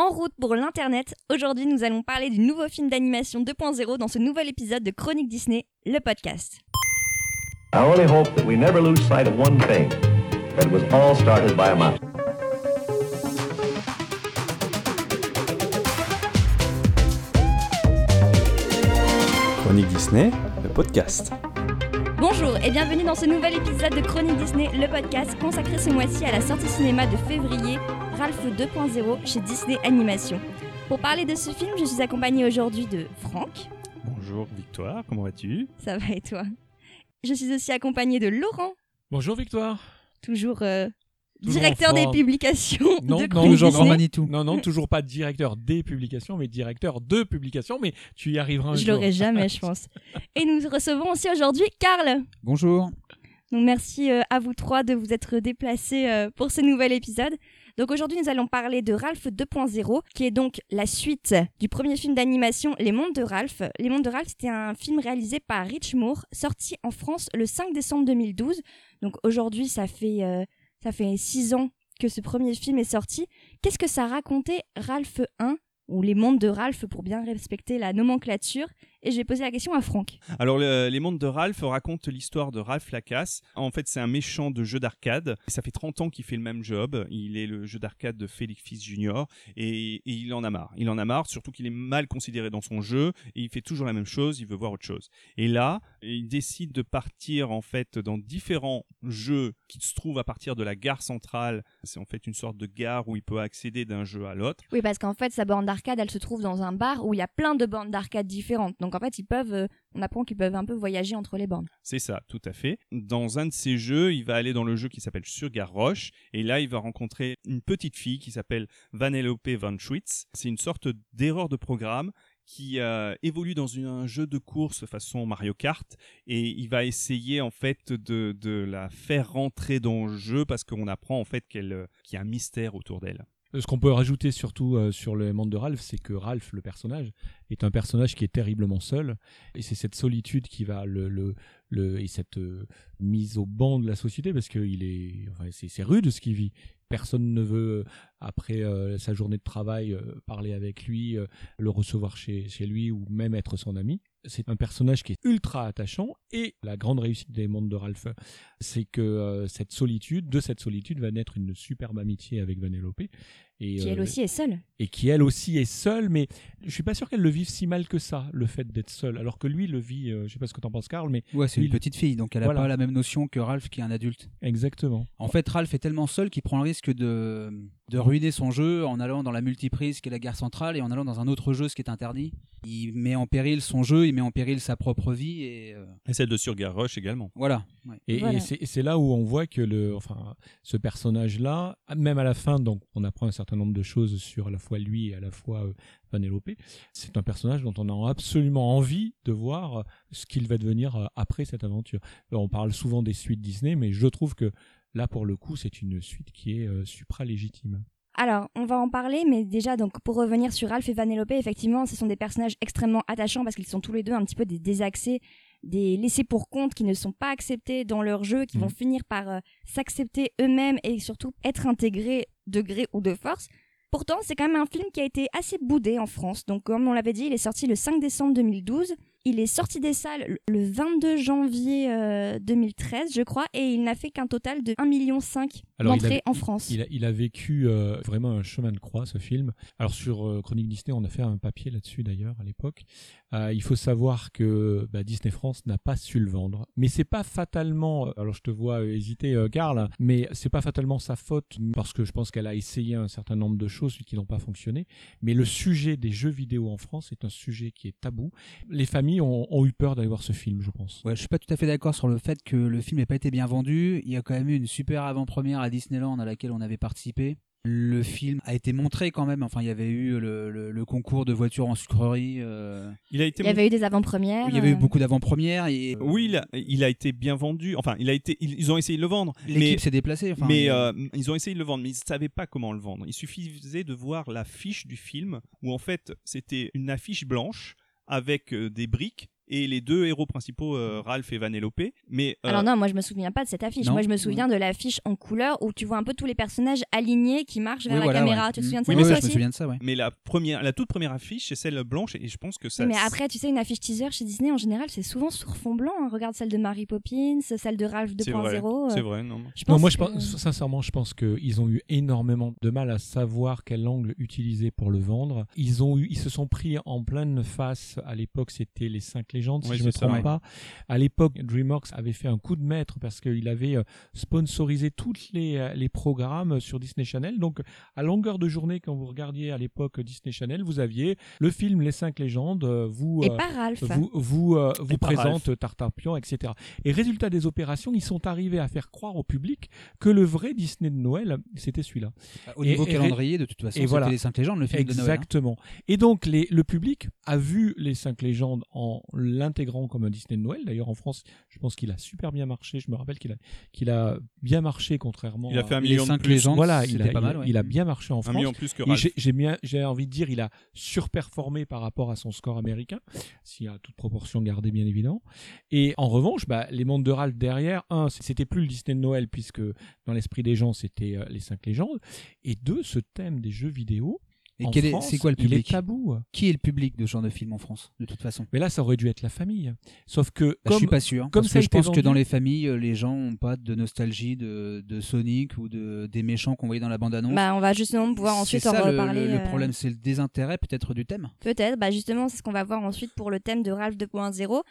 En route pour l'Internet, aujourd'hui nous allons parler du nouveau film d'animation 2.0 dans ce nouvel épisode de Chronique Disney, le podcast. I only hope that we never lose sight of one thing that it was all started by a mouse. Chronique Disney, le podcast. Bonjour et bienvenue dans ce nouvel épisode de Chronique Disney, le podcast consacré ce mois-ci à la sortie cinéma de février, Ralph 2.0 chez Disney Animation. Pour parler de ce film, je suis accompagnée aujourd'hui de Franck. Bonjour Victoire, comment vas-tu? Ça va et toi? Je suis aussi accompagnée de Laurent, Bonjour Victoire. toujours, euh, Toujours directeur des publications Non, de non, toujours Disney. Grand Manitou. Non, non, toujours pas directeur des publications, mais directeur de publications, mais tu y arriveras un Je jour. l'aurai jamais, je pense. Et nous recevons aussi aujourd'hui Karl. Bonjour. Donc merci euh, à vous trois de vous être déplacés euh, pour ce nouvel épisode. Donc aujourd'hui nous allons parler de Ralph 2.0 qui est donc la suite du premier film d'animation Les Mondes de Ralph. Les Mondes de Ralph c'était un film réalisé par Rich Moore sorti en France le 5 décembre 2012. Donc aujourd'hui ça fait euh, ça fait six ans que ce premier film est sorti. Qu'est-ce que ça racontait Ralph 1 ou Les Mondes de Ralph pour bien respecter la nomenclature? Et je vais poser la question à Franck. Alors, le- les mondes de Ralph racontent l'histoire de Ralph Lacasse. En fait, c'est un méchant de jeu d'arcade. Ça fait 30 ans qu'il fait le même job. Il est le jeu d'arcade de Félix Fils Junior et, et il en a marre. Il en a marre, surtout qu'il est mal considéré dans son jeu et il fait toujours la même chose. Il veut voir autre chose. Et là, il décide de partir en fait dans différents jeux qui se trouvent à partir de la gare centrale. C'est en fait une sorte de gare où il peut accéder d'un jeu à l'autre. Oui, parce qu'en fait, sa borne d'arcade, elle se trouve dans un bar où il y a plein de bornes d'arcade différentes. Donc en fait, ils peuvent, euh, on apprend qu'ils peuvent un peu voyager entre les bornes. C'est ça, tout à fait. Dans un de ces jeux, il va aller dans le jeu qui s'appelle Sur Gare Roche, et là, il va rencontrer une petite fille qui s'appelle Vanellope Van Schwitz. C'est une sorte d'erreur de programme qui euh, évolue dans un jeu de course façon Mario Kart, et il va essayer en fait de, la faire rentrer dans le jeu parce qu'on apprend en fait euh, qu'il y a un mystère autour d'elle. Ce qu'on peut rajouter surtout euh, sur le monde de Ralph, c'est que Ralph, le personnage, est un personnage qui est terriblement seul. Et c'est cette solitude qui va le, le, le- et cette euh, mise au banc de la société, parce que il est, enfin, c'est, rude ce qu'il vit. Personne ne veut, euh, après euh, sa journée de travail, parler avec lui, le recevoir chez, chez lui ou même être son ami. C'est un personnage qui est ultra attachant et la grande réussite des mondes de Ralph, c'est que euh, cette solitude, de cette solitude va naître une superbe amitié avec Vanellope. Et, Qui euh, elle aussi est seule. et qui elle aussi est seule, mais je suis pas sûr qu'elle le vive si mal que ça, le fait d'être seule. Alors que lui le vit, euh, je sais pas ce que t'en penses, Karl, mais Ouais, c'est une petite fille, donc elle a voilà. pas la même notion que Ralph qui est un adulte. exactement. En fait, Ralph est tellement seul qu'il prend le risque de, de ruiner son jeu en allant dans la multiprise qui est la gare centrale et en allant dans un autre jeu, ce qui est interdit. Il met en péril son jeu, il met en péril sa propre vie et euh, Et celle de Sur Gare Roche également. voilà. Ouais. Et, Voilà. et c'est là où on voit que le, enfin, ce personnage-là, même à la fin, donc on apprend un certain nombre de choses sur à la fois lui et à la fois euh, Vanellope. C'est un personnage dont on a absolument envie de voir ce qu'il va devenir euh, après cette aventure. Alors, on parle souvent des suites Disney, mais je trouve que là, pour le coup, c'est une suite qui est euh, supra-légitime. Alors, on va en parler, mais déjà, donc, pour revenir sur Ralph et Vanellope, effectivement, ce sont des personnages extrêmement attachants parce qu'ils sont tous les deux un petit peu des désaxés, des laissés pour compte qui ne sont pas acceptés dans leur jeu, qui Mhm. vont finir par euh, s'accepter eux-mêmes et surtout être intégrés de gré ou de force. Pourtant, c'est quand même un film qui a été assez boudé en France. Donc, comme on l'avait dit, il est sorti le 5 décembre 2012. Il est sorti des salles le- le 22 janvier euh, 2013, je crois, et il n'a fait qu'un total de 1,5 million d'entrées en France. Il a, il a vécu euh, vraiment un chemin de croix, ce film. Alors sur euh, Chronique Disney, on a fait un papier là-dessus d'ailleurs à l'époque. Euh, il faut savoir que bah, Disney France n'a pas su le vendre, mais c'est pas fatalement. euh, Alors je te vois euh, hésiter, euh, Karl, mais c'est pas fatalement sa faute parce que je pense qu'elle a essayé un certain nombre de choses qui n'ont pas fonctionné. Mais le sujet des jeux vidéo en France est un sujet qui est tabou. Les familles ont, ont eu peur d'aller voir ce film, je pense. Ouais, je suis pas tout à fait d'accord sur le fait que le film n'ait pas été bien vendu. Il y a quand même eu une super avant-première à Disneyland à laquelle on avait participé. Le film a été montré quand même. Enfin, il y avait eu le, le- le concours de voitures en sucrerie. euh, Il a été Il y avait eu des avant-premières. Il y avait eu euh, beaucoup d'avant-premières et Oui, il a, il a été bien vendu. Enfin, il a été, ils, ont essayé de le vendre. l'équipe mais s'est déplacée. Enfin, mais il- euh, ils ont essayé de le vendre, mais ils ne savaient pas comment le vendre. Il suffisait de voir l'affiche du film, où en fait c'était une affiche blanche avec euh, des briques et les deux héros principaux, euh, Ralph et Vanellope. Mais euh, Alors non, moi je me souviens pas de cette affiche. Non. Moi je me souviens de l'affiche en couleur où tu vois un peu tous les personnages alignés qui marchent vers Oui, la voilà, caméra. ouais. Tu te souviens de ça Oui, toi oui, je me aussi souviens de ça, ouais. mais la première, la toute première affiche, c'est celle blanche, et je pense que ça. Oui, mais après, tu sais, une affiche teaser chez Disney, en général, c'est souvent sur fond blanc. hein. Regarde celle de Mary Poppins, celle de Ralph c'est vrai, 2.0. c'est euh, vrai, non. je Non, moi, je que- pense, sincèrement, je pense qu'ils ont eu énormément de mal à savoir quel angle utiliser pour le vendre. Ils ont eu, ils se sont pris en pleine face. À l'époque, c'était les cinq légendes, si je me c'est ça, trompe ouais. pas. À l'époque, DreamWorks avait fait un coup de maître parce qu'il avait euh, sponsorisé tous les, euh, les programmes sur Disney Channel. Donc, à longueur de journée, quand vous regardiez à l'époque Disney Channel, vous aviez le film Les cinq légendes. euh, Vous, Et euh, pas Ralph. vous, vous, euh, vous Et pas présente Tartarpion, etc. Et résultat des opérations, ils sont arrivés à faire croire au public que le vrai Disney de Noël, c'était celui-là. Au Et- niveau et- calendrier, de toute façon, et c'était voilà. les cinq légendes, le film de Noël. hein. Exactement. Et donc, les, le public a vu les cinq légendes en l'intégrant comme un Disney de Noël. D'ailleurs, en France, je pense qu'il a super bien marché. Je me rappelle qu'il a, qu'il a bien marché, contrairement Il a fait à... un Les de cinq plus. légendes, Voilà, il a, pas il a- mal, ouais. il a bien marché en Un France. million plus que Ralph. j'ai- j'ai bien- j'ai envie de dire, il a surperformé par rapport à son score américain, s'il y a toute proportion gardée, bien évidemment. Et en revanche, bah, les mondes de Ralph derrière, un, c'était plus le Disney de Noël, puisque dans l'esprit des gens, c'était euh, les cinq légendes. Et deux, ce thème des jeux vidéo. Et en quel est- France, c'est quoi le Il est public tabou. Qui est le public de ce genre de film en France, de toute façon? Mais là, ça aurait dû être la famille. Sauf que, Bah, Je comme, suis pas sûr. comme parce ça que a je pense que dans les familles, euh, les gens ont pas de nostalgie de, de Sonic ou de, des méchants qu'on voyait dans la bande-annonce. Bah, on va justement pouvoir C'est ensuite en ça, reparler. Le, le euh, problème, c'est le désintérêt peut-être du thème. Peut-être, bah justement, c'est ce qu'on va voir ensuite pour le thème de Ralph 2.0.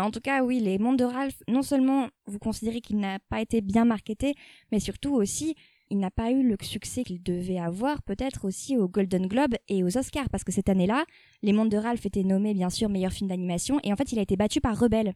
En tout cas, oui, les mondes de Ralph, non seulement vous considérez qu'il n'a pas été bien marketé, mais surtout aussi, il n'a pas eu le succès qu'il devait avoir, peut-être aussi aux Golden Globe et aux Oscars, parce que cette année-là, les mondes de Ralph étaient nommés, bien sûr, meilleur film d'animation, et en fait, il a été battu par Rebelle,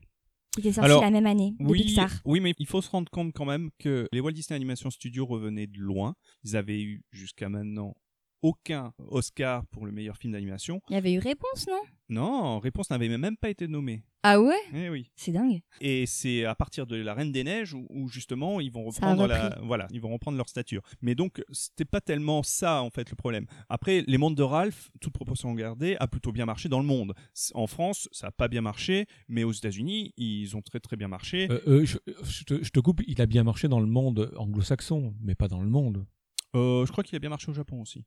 qui était sorti Alors, la même année, de Oui, Pixar. oui, mais il faut se rendre compte quand même que les Walt Disney Animation Studios revenaient de loin. Ils avaient eu jusqu'à maintenant aucun Oscar pour le meilleur film d'animation. Il y avait eu réponse, non? Non, Réponse n'avait même pas été nommée. Ah ouais? Eh oui. C'est dingue. Et c'est à partir de La Reine des Neiges où, où justement ils vont reprendre la, voilà, ils vont reprendre leur stature. Mais donc c'était pas tellement ça en fait le problème. Après les mondes de Ralph, toute proportion gardée, a plutôt bien marché dans le monde. En France, ça a pas bien marché, mais aux États-Unis, ils ont très très bien marché. Euh, euh, je, je te, je te coupe, il a bien marché dans le monde anglo-saxon, mais pas dans le monde. Euh, je crois qu'il a bien marché au Japon aussi,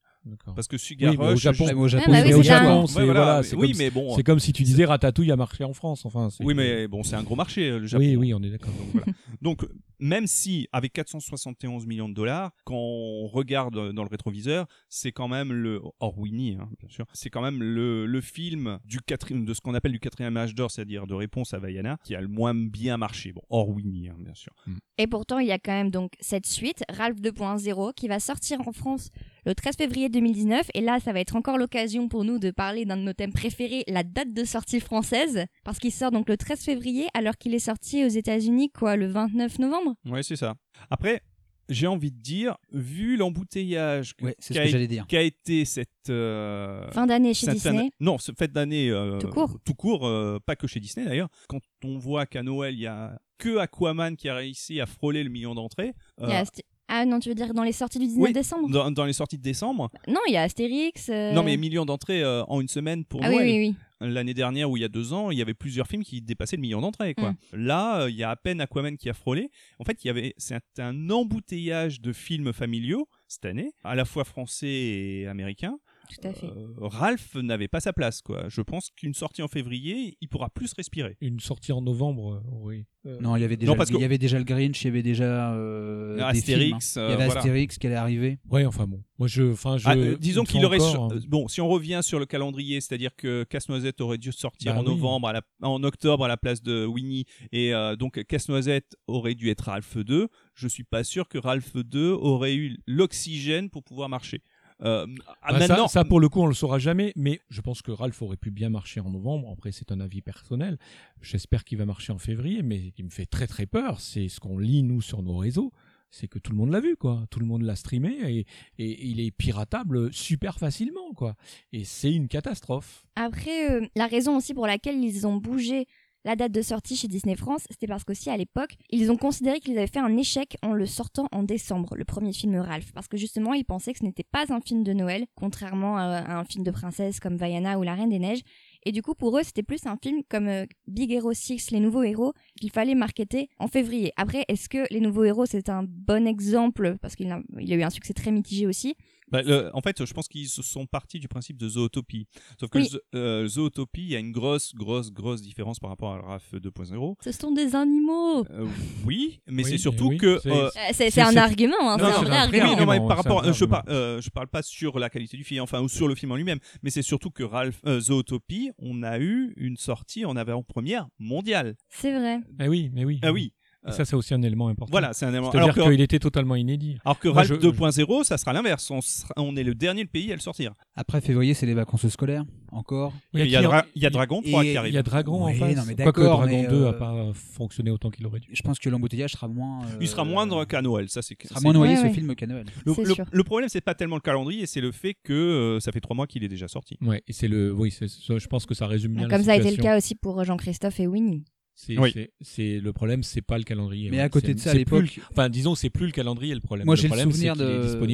parce que Sugar Oui, mais au Rush, Japon- au Japon, bah oui, mais c'est au Japon, Ouais, voilà, voilà, mais- c'est oui, comme, mais bon, c'est comme si tu disais Ratatouille a marché en France. Enfin, c'est- oui, mais bon, c'est un gros marché euh, le Japon. oui, oui, on est d'accord. Donc, voilà. Donc, même si avec 471 millions de dollars, quand on regarde dans le rétroviseur, c'est quand même le hors Winnie, hein, bien sûr, c'est quand même le, le film du quatrième, de ce qu'on appelle du quatrième âge d'or, c'est-à-dire de réponse à Vaiana, qui a le moins bien marché. Bon, hors Winnie, hein, bien sûr. Et pourtant, il y a quand même donc cette suite, Ralph 2.0, qui va sortir en France le 13 février 2019. Et là, ça va être encore l'occasion pour nous de parler d'un de nos thèmes préférés, la date de sortie française. Parce qu'il sort donc le 13 février, alors qu'il est sorti aux États-Unis, quoi, le 29 novembre Ouais, c'est ça. Après, j'ai envie de dire, vu l'embouteillage Ouais, c'est ce qu'a que j'allais dire. qu'a été cette euh, Fin d'année chez cette Disney. Non, ce fête d'année euh, Tout court. tout court, euh, pas que chez Disney d'ailleurs. Quand on voit qu'à Noël il y a que Aquaman qui a réussi à frôler le million d'entrées. Il y a euh, Asté- Ah non, tu veux dire dans les sorties du 19 Oui, décembre dans, dans les sorties de décembre. Non, il y a Astérix. euh, Non, mais million d'entrées euh, en une semaine pour Ah oui, Noël. oui, oui. L'année dernière ou il y a deux ans, il y avait plusieurs films qui dépassaient le million d'entrées. Quoi. Mm. Là, euh, il y a à peine Aquaman qui a frôlé. En fait, il y avait c'est un, un embouteillage de films familiaux cette année, à la fois français et américains. Tout à fait. Euh, Ralph n'avait pas sa place. Quoi. Je pense qu'une sortie en février, il pourra plus respirer. Une sortie en novembre, euh, oui. Euh, Non, il y avait déjà, Non, parce il y que- avait déjà le Grinch, il y avait déjà euh, des Astérix, films, hein. il y avait voilà. Astérix qui allait arriver. Ouais, enfin bon. Moi, je, enfin, je. Ah, euh, disons qu'il aurait encore, sur- hein. bon si on revient sur le calendrier c'est-à-dire que Casse-Noisette aurait dû sortir Bah en oui. novembre à la- en octobre à la place de Winnie et euh, donc Casse-Noisette aurait dû être Ralph 2 je suis pas sûr que Ralph 2 aurait eu l'oxygène pour pouvoir marcher Euh, ah, Bah, ça- maintenant ça, pour le coup, on le saura jamais, mais je pense que Ralph aurait pu bien marcher en novembre. Après, c'est un avis personnel. J'espère qu'il va marcher en février, mais ce qui me fait très très peur, c'est ce qu'on lit nous sur nos réseaux, c'est que tout le monde l'a vu, quoi. Tout le monde l'a streamé et, et il est piratable super facilement, quoi. Et c'est une catastrophe. Après, euh, la raison aussi pour laquelle ils ont bougé la date de sortie chez Disney France, c'était parce qu'aussi à l'époque, ils ont considéré qu'ils avaient fait un échec en le sortant en décembre, le premier film Ralph, parce que justement, ils pensaient que ce n'était pas un film de Noël, contrairement à, un film de princesse comme Vaiana ou La Reine des Neiges. Et du coup, pour eux, c'était plus un film comme euh, Big Hero 6, les nouveaux héros, qu'il fallait marketer en février. Après, est-ce que les nouveaux héros, c'est un bon exemple? Parce qu'il a, il a eu un succès très mitigé aussi. Bah, le- en fait, je pense qu'ils se sont partis du principe de Zootopie. Sauf que Oui. Euh, Zootopie, il y a une grosse, grosse, grosse différence par rapport à RAF 2.0. Ce sont des animaux Euh, oui, mais Oui, c'est surtout oui, que c'est- euh, un argument, hein, Non, c'est non, un vrai argument. non, mais par rapport, euh, je, par- euh, je parle pas sur la qualité du film, enfin ou sur le film en lui-même, mais c'est surtout que Ralph euh, Zootopie, on a eu une sortie en avant-première mondiale. C'est vrai. Eh oui, mais oui. Ah oui, Et ça, c'est aussi un élément important. voilà, c'est un élément. Alors C'est-à-dire qu'il était totalement inédit. alors que Ralph je- 2.0, ça sera l'inverse. On, sera- on est le dernier pays à le sortir. Après février, c'est les vacances scolaires, encore. il y a, Dra- il y a Dragon 3 et- qui Il arrive. y a Dragon en Oui, face. non, mais Quoique Dragon mais, 2 euh, a pas fonctionné autant qu'il aurait dû. Je pense que l'embouteillage sera moins. euh, Il sera moindre qu'à Noël, ça c'est. sera moins noyé Ouais, ce ouais. film qu'à Noël. Le, le- le problème, c'est pas tellement le calendrier, c'est le fait que euh, ça fait trois mois qu'il est déjà sorti. Ouais, et c'est le, oui, je pense que ça résume bien Comme ça a été le cas aussi pour Jean-Christophe et Winnie. C'est, Oui. c'est, c'est- le problème, c'est pas le calendrier. Mais à côté C'est- de ça, à c'est plus l'époque, enfin, disons, c'est plus le calendrier le problème. moi le j'ai le souvenir de,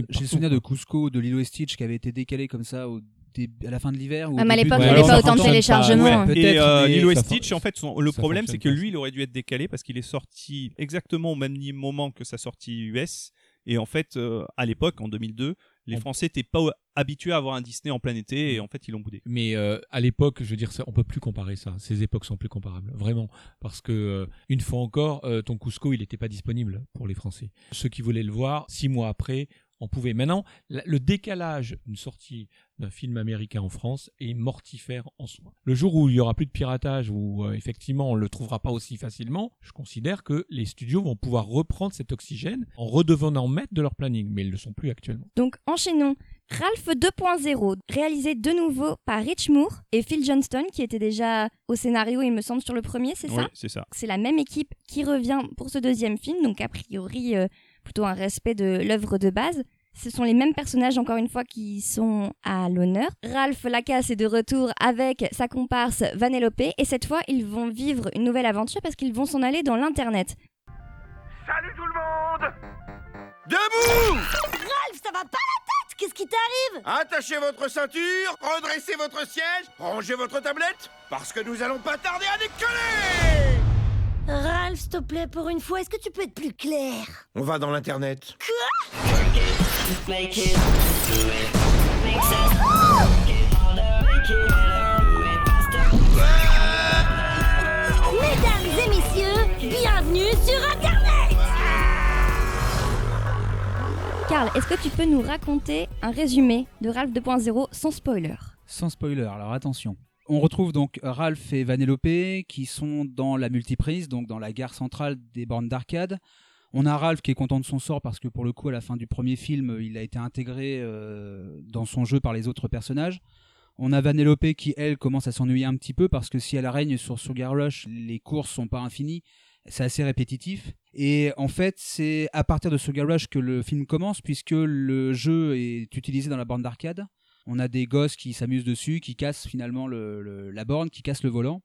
j'ai le souvenir de. Cusco, de Lilo et Stitch qui avait été décalé comme ça au début- à la fin de l'hiver. ou Ah, mais à l'époque, de- il n'y avait pas autant de téléchargements. ouais. Et euh, Lilo et Stitch, en fait, son- le problème, c'est que pas. lui, il aurait dû être décalé parce qu'il est sorti exactement au même moment que sa sortie US. Et en fait, euh, à l'époque, en 2002, les Français n'étaient pas habitués à avoir un Disney en plein été et en fait, ils l'ont boudé. Mais euh, à l'époque, je veux dire, ça, on peut plus comparer ça. Ces époques sont plus comparables, vraiment, parce que euh, une fois encore, euh, ton Cusco, il n'était pas disponible pour les Français. Ceux qui voulaient le voir, six mois après, on pouvait. Maintenant, le décalage d'une sortie d'un film américain en France est mortifère en soi. Le jour où il y aura plus de piratage, où euh, effectivement on le trouvera pas aussi facilement, je considère que les studios vont pouvoir reprendre cet oxygène en redevenant maître de leur planning, mais ils le sont plus actuellement. Donc enchaînons. Ralph 2.0, réalisé de nouveau par Rich Moore et Phil Johnston, qui était déjà au scénario, il me semble, sur le premier, c'est Oui, ça? c'est ça. C'est la même équipe qui revient pour ce deuxième film, donc a priori euh, plutôt un respect de l'œuvre de base. Ce sont les mêmes personnages, encore une fois, qui sont à l'honneur. Ralph Lacasse est de retour avec sa comparse Vanellope, et cette fois, ils vont vivre une nouvelle aventure parce qu'ils vont s'en aller dans l'Internet. Salut tout le monde Debout Ralph, ça va pas la tête Qu'est-ce qui t'arrive? Attachez votre ceinture, redressez votre siège, rangez votre tablette, parce que nous allons pas tarder à décoller Ralph, s'il te plaît, pour une fois, est-ce que tu peux être plus clair? On va dans l'internet. Mesdames et messieurs, bienvenue sur Internet! Karl, est-ce que tu peux nous raconter un résumé de Ralph 2.0 sans spoiler? Sans spoiler, alors attention. On retrouve donc Ralph et Vanellope qui sont dans la multiprise, donc dans la gare centrale des bornes d'arcade. On a Ralph qui est content de son sort parce que pour le coup, à la fin du premier film, il a été intégré euh, dans son jeu par les autres personnages. On a Vanellope qui, elle, commence à s'ennuyer un petit peu parce que si elle règne sur Sugar Rush, les courses sont pas infinies, c'est assez répétitif. Et en fait, c'est à partir de Sugar Rush que le film commence puisque le jeu est utilisé dans la borne d'arcade. On a des gosses qui s'amusent dessus, qui cassent finalement le- le- la borne, qui cassent le volant.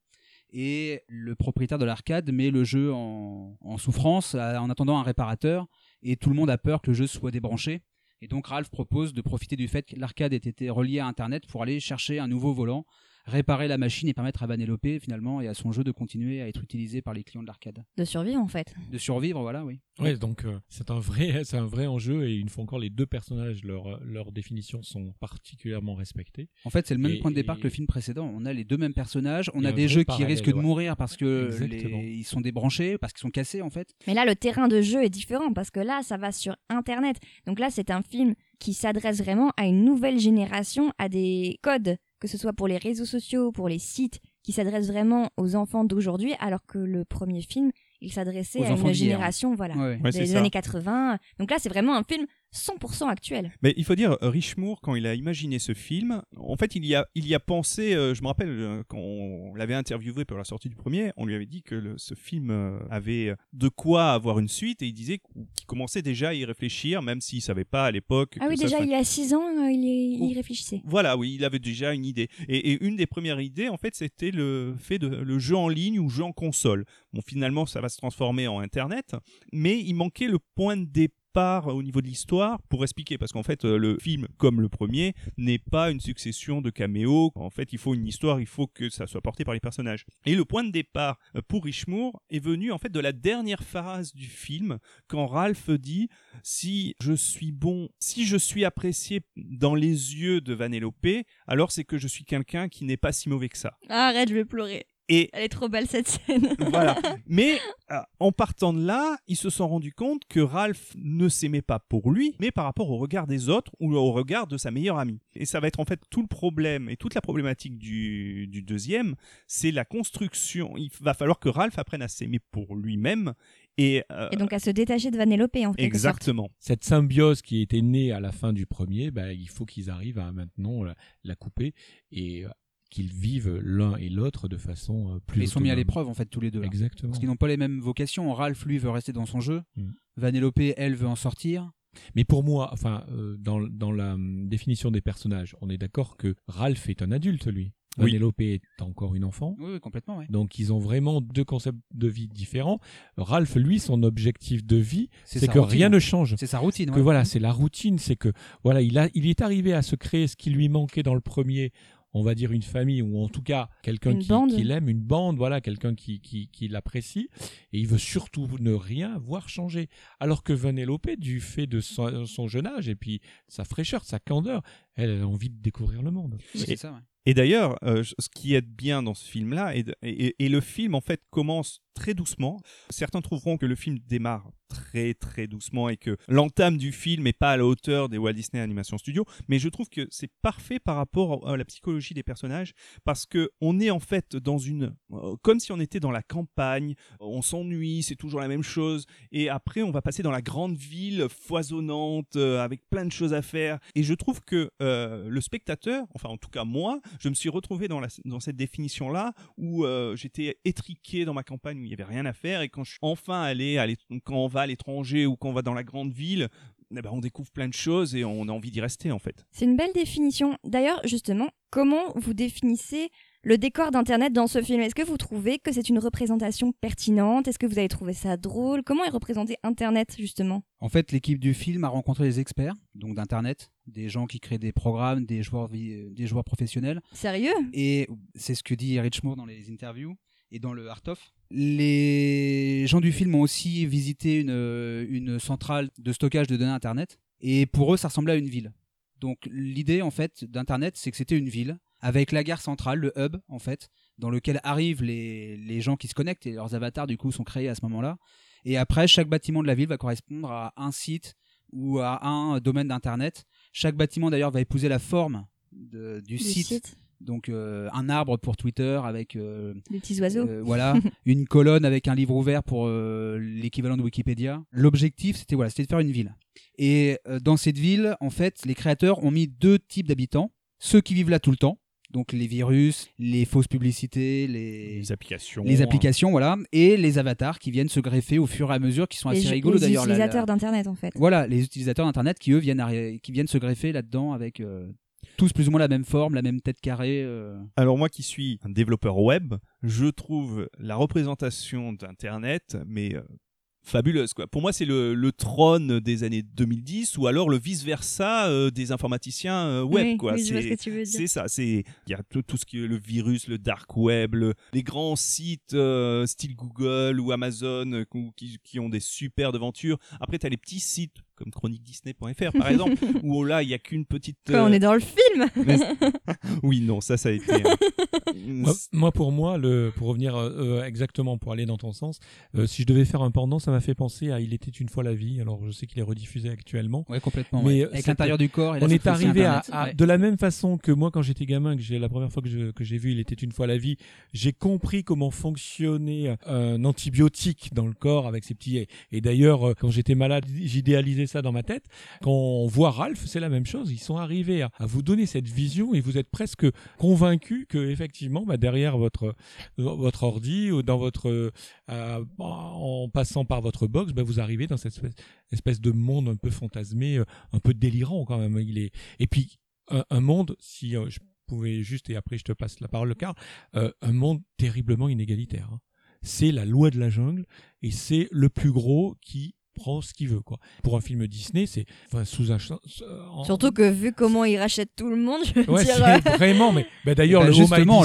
Et le propriétaire de l'arcade met le jeu en, souffrance à- en attendant un réparateur. Et tout le monde a peur que le jeu soit débranché. Et donc Ralph propose de profiter du fait que l'arcade ait été relié à Internet pour aller chercher un nouveau volant, réparer la machine et permettre à Vanellope finalement et à son jeu de continuer à être utilisé par les clients de l'arcade. De survivre en fait. De survivre, voilà, oui. Ouais, donc euh, c'est un vrai, c'est un vrai enjeu et une fois encore les deux personnages, leurs leurs définitions sont particulièrement respectées. En fait, c'est le même Et- point de départ et- que le film précédent. On a les deux mêmes personnages, on a des jeux qui risquent de mourir parce que les- ils sont débranchés, parce qu'ils sont cassés en fait. Mais là, le terrain de jeu est différent parce que là, ça va sur Internet. Donc là, c'est un film qui s'adresse vraiment à une nouvelle génération, à des codes, que ce soit pour les réseaux sociaux, pour les sites, qui s'adressent vraiment aux enfants d'aujourd'hui, alors que le premier film, il s'adressait Aux à une génération, voilà, Ouais. Ouais, c'est des ça. années 80. Donc là, c'est vraiment un film 100% actuel. Mais il faut dire, euh, Rich Moore, quand il a imaginé ce film, en fait, il y a, il y a pensé. euh, je me rappelle euh, quand on l'avait interviewé pour la sortie du premier, on lui avait dit que le- ce film euh, avait de quoi avoir une suite et il disait qu'il commençait déjà à y réfléchir, même s'il savait pas à l'époque. Ah oui, déjà, serait- il y a 6 ans, il, y- il y réfléchissait. Voilà, oui, il avait déjà une idée. Et, et une des premières idées, en fait, c'était le fait de le jeu en ligne ou jeu en console. Bon, finalement, ça va se transformer en Internet, mais il manquait le point de départ au niveau de l'histoire pour expliquer, parce qu'en fait, euh, le film, comme le premier, n'est pas une succession de caméos. En fait, il faut une histoire, il faut que ça soit porté par les personnages. Et le point de départ euh, pour Richmour est venu en fait de la dernière phase du film, quand Ralph dit si je suis bon, si je suis apprécié dans les yeux de Vanellope, alors c'est que je suis quelqu'un qui n'est pas si mauvais que ça. Arrête, je vais pleurer. Et Elle est trop belle cette scène. voilà. Mais euh, en partant de là, ils se sont rendus compte que Ralph ne s'aimait pas pour lui, mais par rapport au regard des autres ou au regard de sa meilleure amie. Et ça va être en fait tout le problème et toute la problématique du, du deuxième, c'est la construction. Il va falloir que Ralph apprenne à s'aimer pour lui-même. Et, euh, Et donc à se détacher de Vanellope en sorte. exactement. Cette symbiose qui était née à la fin du premier, bah, il faut qu'ils arrivent à maintenant la, la couper et euh, qu'ils vivent l'un et l'autre de façon euh, plus Ils sont mis à l'épreuve en fait tous les deux. là. Exactement. Parce qu'ils n'ont pas les mêmes vocations. Ralph lui veut rester dans son jeu. Mm. Vanellope elle veut en sortir. Mais pour moi, enfin, euh, dans, dans la hum, définition des personnages, on est d'accord que Ralph est un adulte, lui. Oui. Vanellope est encore une enfant. Oui, oui, complètement. Ouais. Donc ils ont vraiment deux concepts de vie différents. Ralph, lui, son objectif de vie, c'est que routine. rien ne change. C'est sa routine. que ouais. voilà, c'est la routine, c'est que voilà, il a, il est arrivé à se créer ce qui lui manquait dans le premier, on va dire une famille ou en tout cas quelqu'un qui, l'aime, une bande, voilà, quelqu'un qui, qui, qui l'apprécie, et il veut surtout ne rien voir changer. Alors que Vanellope, du fait de son, son jeune âge et puis sa fraîcheur, sa candeur, elle, a envie de découvrir le monde. Oui, c'est ça. ouais. Et d'ailleurs, euh, ce qui est bien dans ce film-là, et, et- et le film en fait commence très doucement. Certains trouveront que le film démarre très très doucement et que l'entame du film n'est pas à la hauteur des Walt Disney Animation Studios, mais je trouve que c'est parfait par rapport à la psychologie des personnages parce que on est en fait dans une euh, comme si on était dans la campagne, on s'ennuie, c'est toujours la même chose. Et après on va passer dans la grande ville foisonnante euh, avec plein de choses à faire. Et je trouve que euh, le spectateur, enfin en tout cas moi, je me suis retrouvé dans, cette définition là où j'étais étriqué dans ma campagne il y avait rien à faire. Et quand je suis enfin allé à quand on va à l'étranger ou quand on va dans la grande ville eh ben, on découvre plein de choses et on a envie d'y rester en fait. C'est une belle définition. D'ailleurs, justement, comment vous définissez le décor d'Internet dans ce film? Est-ce que vous trouvez que c'est une représentation pertinente? Est-ce que vous avez trouvé ça drôle? Comment est représenté Internet, justement? En fait, l'équipe du film a rencontré des experts, donc d'internet, des gens qui créent des programmes, des joueurs, des joueurs professionnels. Sérieux? Et c'est ce que dit Rich Moore dans les interviews et dans le Art of. Les gens du film ont aussi visité une, une centrale de stockage de données Internet. Et pour eux, ça ressemblait à une ville. Donc l'idée en fait d'Internet, c'est que c'était une ville avec la gare centrale, le hub en fait, dans lequel arrivent les, les gens qui se connectent et leurs avatars du coup sont créés à ce moment-là. Et après, chaque bâtiment de la ville va correspondre à un site ou à un domaine d'Internet. Chaque bâtiment d'ailleurs va épouser la forme de- du, Du site. Donc euh, un arbre pour Twitter avec euh, Les petits oiseaux euh, voilà une colonne avec un livre ouvert pour euh, l'équivalent de Wikipédia. L'objectif c'était voilà c'était de faire une ville. Et euh, dans cette ville en fait les créateurs ont mis deux types d'habitants ceux qui vivent là tout le temps donc les virus, les fausses publicités, les Les applications. les applications voilà et les avatars qui viennent se greffer au fur et à mesure qui sont Les, assez les rigolos d'ailleurs. la- utilisateurs d'Internet, en fait. voilà, les utilisateurs d'internet qui eux viennent arri- qui viennent se greffer là-dedans avec euh, tous plus ou moins la même forme, la même tête carrée. euh. Alors moi qui suis un développeur web, je trouve la représentation d'Internet, mais euh, fabuleuse quoi. Pour moi c'est le, le trône des années 2010 ou alors le vice versa des informaticiens euh, web oui, quoi. oui, C'est- ce ça, c'est il y a tout, tout ce qui est le virus, le dark web, le- les grands sites euh, style Google ou Amazon euh, qui- qui, ont des super aventures. Après tu as les petits sites comme chroniquedisney.fr par exemple où là il y a qu'une petite Quand euh, on est dans le film Oui, non, ça ça a été euh, Moi, moi, pour moi, le, pour revenir euh, euh, exactement, pour aller dans ton sens, euh, si je devais faire un pendant, ça m'a fait penser à Il était une fois la vie. Alors, je sais qu'il est rediffusé actuellement. Ouais, complètement. Mais, ouais. euh, Avec l'intérieur du corps. Et On est arrivé à, Internet. à- Ouais. de la même façon que moi quand j'étais gamin, que j'ai la première fois que je- que j'ai vu Il était une fois la vie, j'ai compris comment fonctionnait un antibiotique dans le corps avec ces petits. Et, et d'ailleurs, euh, quand j'étais malade, j'idéalisais ça dans ma tête. Quand on voit Ralph, c'est la même chose. Ils sont arrivés à, vous donner cette vision et vous êtes presque convaincu que effectivement, bah, derrière votre ordi ou dans votre euh, euh, en passant par votre box, bah, vous arrivez dans cette espèce, de monde un peu fantasmé, euh, un peu délirant quand même. Il est et puis un, monde, si je pouvais juste et après je te passe la parole, Karl, euh, un monde terriblement inégalitaire. hein. C'est la loi de la jungle et c'est le plus gros qui prend ce qu'il veut quoi. Pour un film Disney, c'est enfin, sous un en- Surtout que vu comment ils rachètent tout le monde, je veux Ouais, dire. c'est vraiment mais bah, d'ailleurs Bah, le My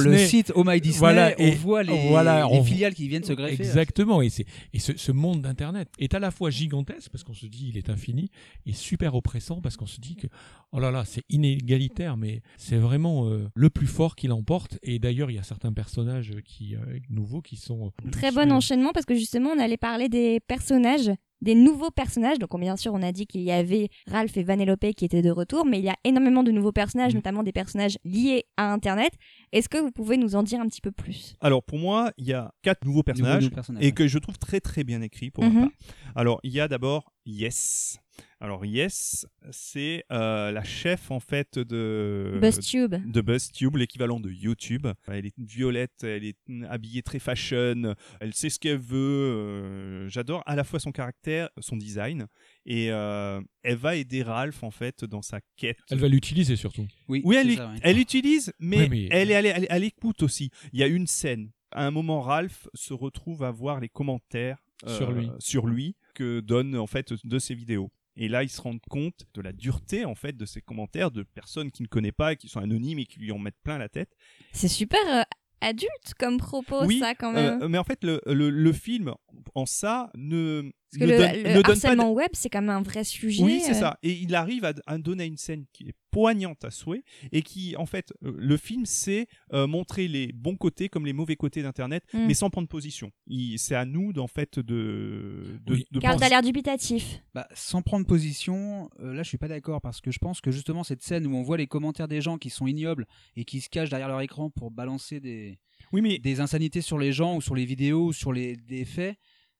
le Disney- site Oh My Disney, Voilà, on et- voit les, voilà, les on- filiales qui viennent se greffer. Exactement, et, c'est, et ce, ce monde d'Internet est à la fois gigantesque parce qu'on se dit il est infini et super oppressant parce qu'on se dit que oh là là c'est inégalitaire mais c'est vraiment euh, le plus fort qui l'emporte et d'ailleurs il y a certains personnages qui euh, nouveaux qui sont euh, Très bon enchaînement parce que justement on allait parler des personnages, des nouveaux personnages. Donc on- bien sûr on a dit qu'il y avait Ralph et Vanellope qui étaient de retour, mais il y a énormément de nouveaux personnages, Mm. notamment des personnages liés à Internet. Est-ce que vous pouvez nous en dire un petit peu plus? Alors pour moi, il y a quatre nouveaux Nouveau- personnages et ouais. que je trouve très très bien écrits pour ma part. Alors il y a d'abord Yes. Alors Yes, c'est euh, la chef en fait de BuzzTube. de BuzzTube, l'équivalent de YouTube. Elle est violette, elle est habillée très fashion, elle sait ce qu'elle veut. euh, J'adore à la fois son caractère, son design, et euh, elle va aider Ralph en fait dans sa quête. elle va l'utiliser surtout Oui, Oui, elle, ça, ouais. elle utilise, mais, Elle, est, elle, elle elle écoute aussi. Il y a une scène. À un moment, Ralph se retrouve à voir les commentaires euh, Sur lui. sur lui que donne en fait de ses vidéos. Et là, il se rend compte de la dureté en fait de ces commentaires de personnes qu'il ne connaît pas, et qui sont anonymes et qui lui en mettent plein la tête. C'est super euh, adulte comme propos oui, ça quand même. euh, mais en fait, le, le, le film en ça ne parce que le, donne, le ne donne pas harcèlement web c'est quand même un vrai sujet. Oui, c'est euh, ça. Et il arrive à, à donner une scène qui est poignante à souhait et qui, en fait, euh, le film, c'est euh, montrer les bons côtés comme les mauvais côtés d'Internet, Mm. mais sans prendre position. C'est à nous, en fait, de, de, Oui. de Car penser- t'as l'air dubitatif. Bah, sans prendre position, euh, là je suis pas d'accord parce que je pense que justement cette scène où on voit les commentaires des gens qui sont ignobles et qui se cachent derrière leur écran pour balancer des, Oui, mais des insanités sur les gens ou sur les vidéos ou sur les des faits,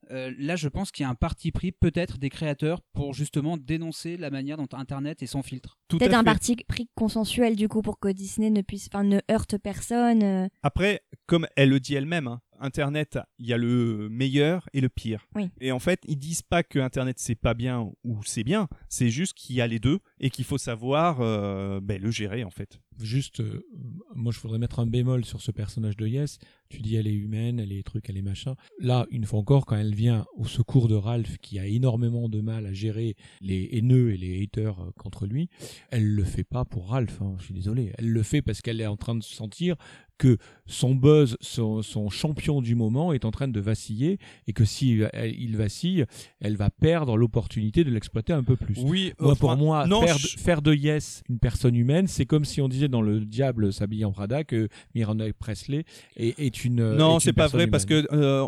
euh, là je pense qu'il y a un parti pris peut-être des créateurs pour justement dénoncer la manière dont Internet est sans filtre. tout Peut-être un parti pris consensuel du coup pour que Disney ne puisse, enfin ne heurte personne. euh. Après, comme elle le dit elle-même, hein, Internet, il y a le meilleur et le pire. Oui. Et en fait, ils disent pas que Internet c'est pas bien ou c'est bien, c'est juste qu'il y a les deux et qu'il faut savoir euh, ben, le gérer en fait. juste euh, moi je voudrais mettre un bémol sur ce personnage de Yes tu dis elle est humaine elle est truc elle est machin là une fois encore quand elle vient au secours de Ralph qui a énormément de mal à gérer les haineux et les haters euh, contre lui elle le fait pas pour Ralph hein, je suis désolé elle le fait parce qu'elle est en train de sentir que son buzz, son, son champion du moment est en train de vaciller et que si elle- il vacille, elle va perdre l'opportunité de l'exploiter un peu plus. Oui, Moi, euh, pour moi, non, faire, je- de, faire de Yes une personne humaine, c'est comme si on disait dans Le Diable s'habille en Prada que Miranda Presley est, est une. non, c'est pas vrai parce que euh,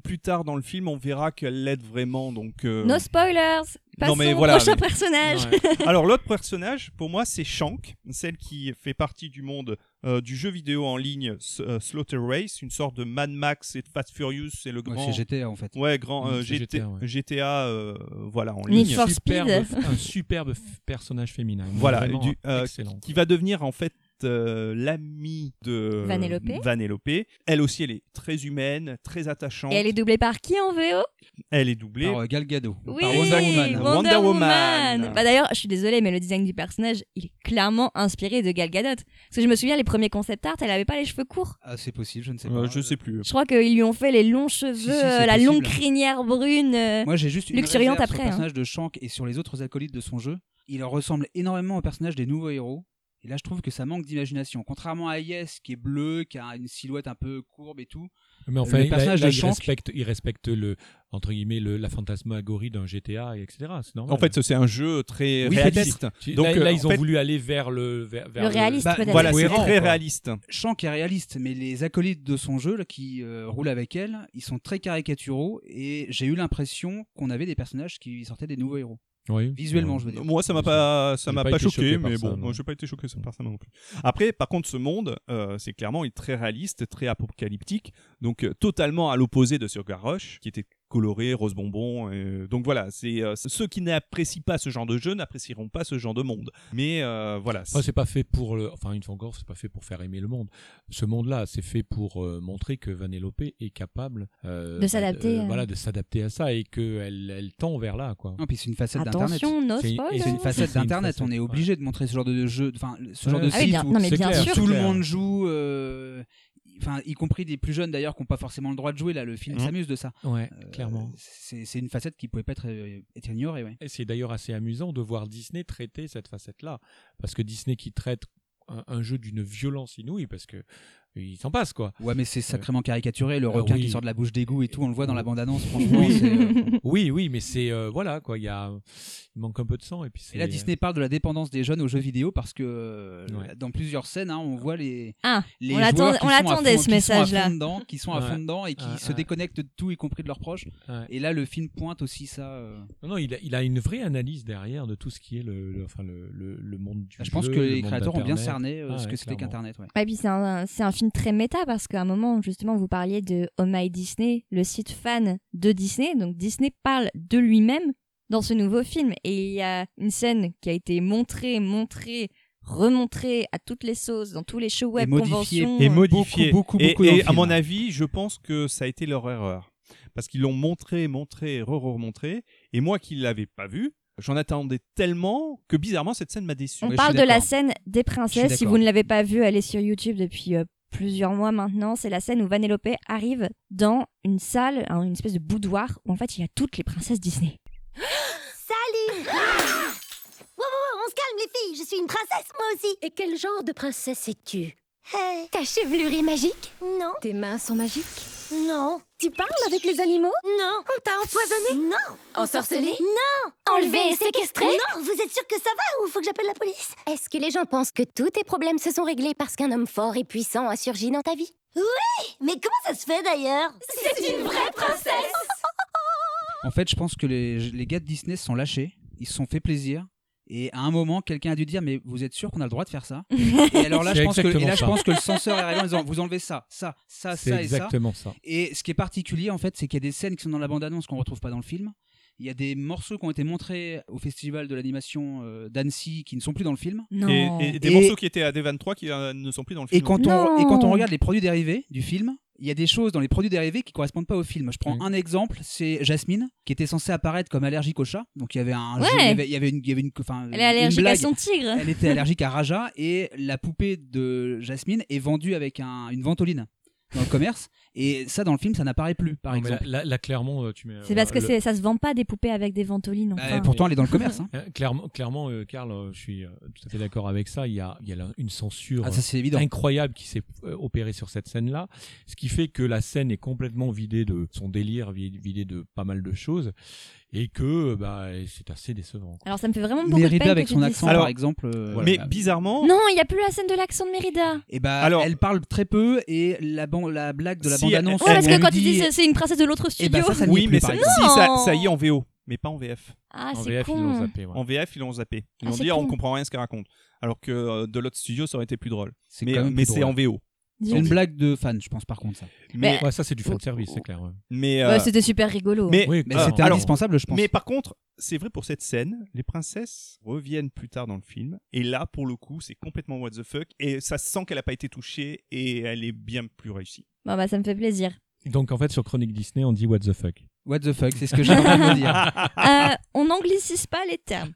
plus tard dans le film, on verra qu'elle l'aide vraiment. Donc, euh, No spoilers. Passons mais au voilà, prochain mais- personnage. Ouais. Alors l'autre personnage, pour moi, c'est Shank, celle qui fait partie du monde euh, du jeu vidéo en ligne S- euh, Slaughter Race, une sorte de Mad Max et de Fast Furious, c'est le Ouais, grand, c'est GTA en fait. ouais, grand euh, Mm, GT- GTA, ouais. GTA, euh, voilà en ligne, superbe, un superbe personnage féminin. Voilà, du- euh, excellent. qui va devenir en fait euh, l'amie de Vanellope. Vanellope. Elle aussi, elle est très humaine, très attachante. Et elle est doublée par qui en VO Elle est doublée. Par euh, Gal Gadot. Oui, Par Wonder Woman. Wonder, Wonder Woman. Woman. Bah d'ailleurs, je suis désolée, mais le design du personnage, il est clairement inspiré de Gal Gadot. Parce que je me souviens, les premiers concept art, elle avait pas les cheveux courts. Ah, c'est possible, je ne sais Euh, pas. je sais plus. Je crois qu'ils lui ont fait les longs cheveux, Si, si, euh, la possible. longue crinière brune. euh. Moi, j'ai juste une luxuriante réserve sur après, le hein. personnage de Shank et sur les autres acolytes de son jeu. Il ressemble énormément au personnage des nouveaux héros. Et là, je trouve que ça manque d'imagination. Contrairement à Yes, qui est bleu, qui a une silhouette un peu courbe et tout. Mais enfin, le personnage là, de il, Shank- respecte, il respecte le entre guillemets le, la fantasmagorie d'un GTA, et etc. C'est normal. En fait, c'est un jeu très Oui, réaliste. Donc, là, euh, là, ils ont fait- voulu aller vers le vers, vers Le réaliste, Bah, peut-être. Voilà, c'est très quoi. réaliste. Shank est réaliste, mais les acolytes de son jeu là, qui euh, roulent avec elle, ils sont très caricaturaux. Et j'ai eu l'impression qu'on avait des personnages qui sortaient des nouveaux héros. Oui. Visuellement, Ouais. je veux dire. Moi, ça m'a pas, ça m'a pas pas, été choqué, mais ça, bon, non. moi, j'ai pas été choqué par ça non plus. Après, par contre, ce monde, euh, c'est clairement il est très réaliste, très apocalyptique, donc euh, totalement à l'opposé de Sur Garrosh, qui était coloré, rose bonbon. et- donc voilà, c'est euh, ceux qui n'apprécient pas ce genre de jeu n'apprécieront pas ce genre de monde. Mais euh, voilà. Après, c'est pas fait pour le. Enfin, une fois encore, c'est pas fait pour faire aimer le monde. Ce monde-là, c'est fait pour euh, montrer que Vanellope est capable euh, De s'adapter, euh, euh. voilà, de s'adapter à ça et qu'elle elle tend vers là, quoi. Non, puis c'est une facette d'Internet. Attention, no C'est- et. C'est une facette C'est une d'Internet. facette, On est ouais. obligé de montrer ce genre de jeu, enfin ce genre Ouais. de Ah oui, site bien, où non mais c'est bien clair. sûr. tout le monde joue. Enfin, y compris des plus jeunes d'ailleurs qui n'ont pas forcément le droit de jouer. Là, le film Mhm. s'amuse de ça. Ouais, Euh, clairement. C'est une facette qui pouvait pas être, euh, être ignorée. Ouais. Et c'est d'ailleurs assez amusant de voir Disney traiter cette facette-là. Parce que Disney qui traite un, un jeu d'une violence inouïe, parce que il s'en passe, quoi. Ouais, mais c'est sacrément caricaturé. Le Ah requin oui. qui sort de la bouche d'égout et tout, on le voit dans la bande-annonce. Franchement, Oui. euh, Oui, oui, mais c'est euh, voilà quoi. Il y a, il manque un peu de sang et puis. Et là, Disney parle de la dépendance des jeunes aux jeux vidéo parce que euh, Ouais. dans plusieurs scènes, hein, on voit les, Ah, les on l'attendait, fond- ce qui sont à message-là. fond dedans, qui sont à Ouais. fond dedans et qui Ouais, se ouais. déconnectent de tout, y compris de leurs proches. Ouais. Et là, le film pointe aussi ça. euh. Non, non, il a, il a une vraie analyse derrière de tout ce qui est le, le- enfin le, le, le monde du Je pense jeu, que le les créateurs ont bien cerné euh, Ah ce ouais, que c'était qu'Internet. Ouais. Ouais, puis c'est un, c'est un film très méta parce qu'à un moment, justement, vous parliez de Oh My Disney, le site fan de Disney. Donc Disney parle de lui-même dans ce nouveau film. Et il y a une scène qui a été montrée, montrée, remontrée à toutes les sauces, dans tous les shows web, modifiée. conventions. et modifié. beaucoup, et, beaucoup et à mon avis, je pense que ça a été leur erreur. Parce qu'ils l'ont montré, montré, re-remontré. Et moi qui ne l'avais pas vu, j'en attendais tellement que bizarrement, cette scène m'a déçu. On Ouais, parle de la scène des princesses. Si vous ne l'avez pas vu, allez sur YouTube depuis euh, plusieurs mois maintenant. C'est la scène où Vanellope arrive dans une salle, une espèce de boudoir où en fait il y a toutes les princesses Disney. Salut Wow, wow, wow, on se calme les filles, je suis une princesse moi aussi. Et quel genre de princesse es-tu? Hey, Ta chevelure est magique? Non, Tes mains sont magiques? Non, Tu parles avec les animaux? Non, On t'a empoisonné? Non, Ensorcelé? Non. Enlevé et séquestré? Non, vous êtes sûr que ça va ou faut que j'appelle la police? Est-ce que les gens pensent que tous tes problèmes se sont réglés parce qu'un homme fort et puissant a surgi dans ta vie? Mais comment ça se fait d'ailleurs? C'est une vraie princesse! En fait, je pense que les, les gars de Disney se sont lâchés, ils se sont fait plaisir. Et à un moment, quelqu'un a dû dire Mais vous êtes sûr qu'on a le droit de faire ça? Et alors là, je pense, que, et exactement là je ça. pense que le censeur est arrivé en disant Vous enlevez ça, ça, ça, C'est ça et ça. exactement ça. Et ce qui est particulier, en fait, c'est qu'il y a des scènes qui sont dans la bande-annonce qu'on retrouve pas dans le film. Il y a des morceaux qui ont été montrés au festival de l'animation euh, d'Annecy qui ne sont plus dans le film. Non. Et, et des Et- morceaux qui étaient à D23 qui euh, ne sont plus dans le Et film. quand, on, Non. et quand on regarde les produits dérivés du film, il y a des choses dans les produits dérivés qui correspondent pas au film. Je prends Mm. un exemple, c'est Jasmine, qui était censée apparaître comme allergique au chat. Donc il y avait un Ouais. jeu- il y avait, il y avait une, il y avait une, enfin, Elle est allergique à son tigre. Elle était allergique à Raja et la poupée de Jasmine est vendue avec un- une ventoline dans le commerce. Et ça, dans le film, ça n'apparaît plus, par Non, mais exemple. là, là- là, clairement, euh, tu mets. C'est euh, parce que le- c'est- ça se vend pas des poupées avec des ventolines. Bah, Enfin. pourtant, elle est dans le commerce. hein. Euh, Clairement, clairement euh, Karl, euh, je suis euh, tout à fait d'accord avec ça. Il y a, il y a là une censure Ah, ça, incroyable qui s'est euh, opérée sur cette scène-là, ce qui fait que la scène est complètement vidée de son délire, vi- vidée de pas mal de choses, et que bah, c'est assez décevant. quoi. Alors ça me fait vraiment beaucoup de Mérida peine avec son accent. Alors, par exemple. euh, voilà. Mais bah, bizarrement, Non, il y a plus la scène de l'accent de Mérida. Et bah, Alors- elle parle très peu et la, ban- la blague de la Si, bande-annonce. Ouais, parce que quand tu dis dit- c'est- c'est une princesse de l'autre Eh studio. ben, ça, ça n'y est oui, plus, mais par ça, si, ça, y est en VO, mais pas en VF. Ah, en VF, ils con. l'ont zappé. ouais. En VF, ils l'ont zappé. Ils Ah, ont dit, ah, on comprend rien ce qu'elle raconte. Alors que euh, de l'autre studio, ça aurait été plus drôle. Mais, mais plus c'est en VO. C'est une blague de fan, je pense, par contre, ça. Mais, Ouais, ça c'est du fan service, c'est clair. ouais. mais, Ouais, euh, C'était super rigolo. mais, Oui, Mais euh, c'était alors, indispensable, je pense. Mais par contre, c'est vrai pour cette scène, les princesses reviennent plus tard dans le film. Et là, pour le coup, c'est complètement what the fuck. Et ça se sent qu'elle n'a pas été touchée et elle est bien plus réussie. Bon, bah, ça me fait plaisir. Donc en fait sur Chronique Disney, on dit what the fuck. What the fuck, c'est ce que j'ai envie de dire. Euh, on n'anglicise pas les termes.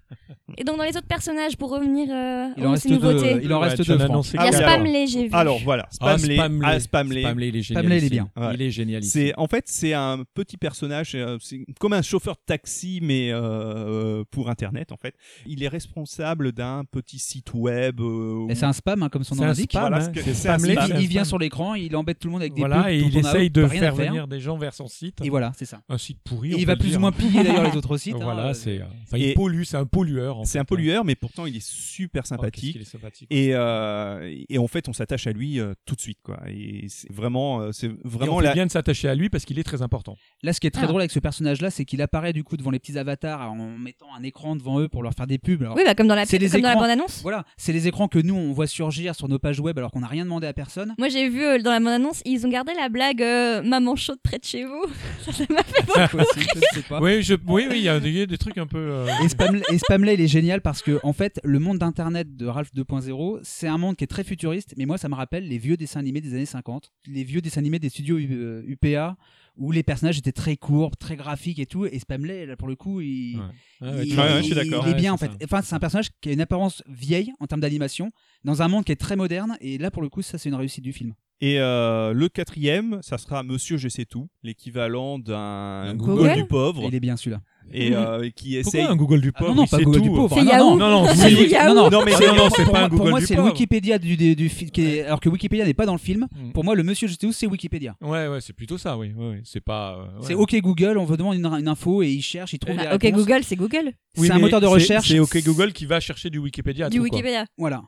Et donc dans les autres personnages, pour revenir euh, Il en aux reste nouveautés, deux. Il en Ouais, reste en deux. il y a. Spamley, j'ai vu. Alors voilà, Ah, Spamley. Ah, Spamley. Spamley, il est génial. Spamley, il est bien. Ouais. Il est génial. ici. C'est en fait c'est un petit personnage, euh, c'est comme un chauffeur de taxi mais euh, pour internet en fait. Il est responsable d'un petit site web. euh, Et c'est un spam, hein, comme son nom l'indique. Voilà, hein. Spamley, Il, vient sur l'écran, il embête tout le monde avec des Voilà, pubs et dont il essaye de faire. venir des gens vers son site. Et voilà, c'est ça. Un site pourri. Et on il va plus dire. ou moins piller d'ailleurs les autres sites. hein. Voilà, c'est. euh, Enfin, Et- il pollue, c'est un pollueur. en C'est un hein. pollueur mais pourtant il est super Oh, sympathique. qu'il est sympathique. Et, euh, et en fait, on s'attache à lui euh, tout de suite, quoi. Et c'est vraiment, c'est Et vraiment on fait la. bien de s'attacher à lui parce qu'il est très important. Là, ce qui est très Ah. drôle avec ce personnage-là, c'est qu'il apparaît du coup devant les petits avatars en mettant un écran devant eux pour leur faire des pubs. Alors, Oui, bah, comme dans la, C'est les comme dans la écrans. bande-annonce. Voilà, c'est les écrans que nous on voit surgir sur nos pages web alors qu'on n'a rien demandé à personne. Moi, j'ai vu euh, dans la bande-annonce, ils ont gardé la blague euh, maman chaude près de chez vous. Ça, ça m'a fait Oui, je... oui, oui, il y a des, des trucs un peu. euh, Et, Spam, et Spamley, il est génial parce que, en fait, le monde d'Internet de Ralph 2.0, c'est un monde qui est très futuriste, mais moi, ça me rappelle les vieux dessins animés des années 50, les vieux dessins animés des studios euh, UPA, où les personnages étaient très courts, très graphiques et tout. Et Spamley, là, pour le coup, il, Ouais. Ouais, ouais, il, tu vois, ouais, je suis il- d'accord. il est Ouais, bien, en fait. ça. Enfin, c'est un personnage qui a une apparence vieille en termes d'animation, dans un monde qui est très moderne. Et là, pour le coup, ça, c'est une réussite du film. Et euh, le quatrième, ça sera Monsieur Je sais tout, l'équivalent d'un Google. Google du pauvre, Il est bien celui-là. et euh, qui essaye. Pourquoi un Google du Ah pauvre non, non, il pas Google tout. du pauvre. C'est Ah, non, non, Non, non, c'est non, non, Non, mais c'est- non, non, c'est pour pas un moi- Pour Google moi, c'est le. Wikipédia du, du, du fi- qui est- alors que Wikipédia n'est pas dans le film. Mm. Pour moi, le Monsieur Je sais où, c'est Wikipédia. Ouais, ouais, c'est plutôt ça, oui. oui. C'est pas. euh, ouais. C'est OK Google, on vous demande une, une info et il cherche, il trouve Bah, ok, réponses. Google, c'est Google. Oui, c'est un moteur de recherche. C'est OK Google qui va chercher du Wikipédia. Du tout. Wikipédia. Voilà.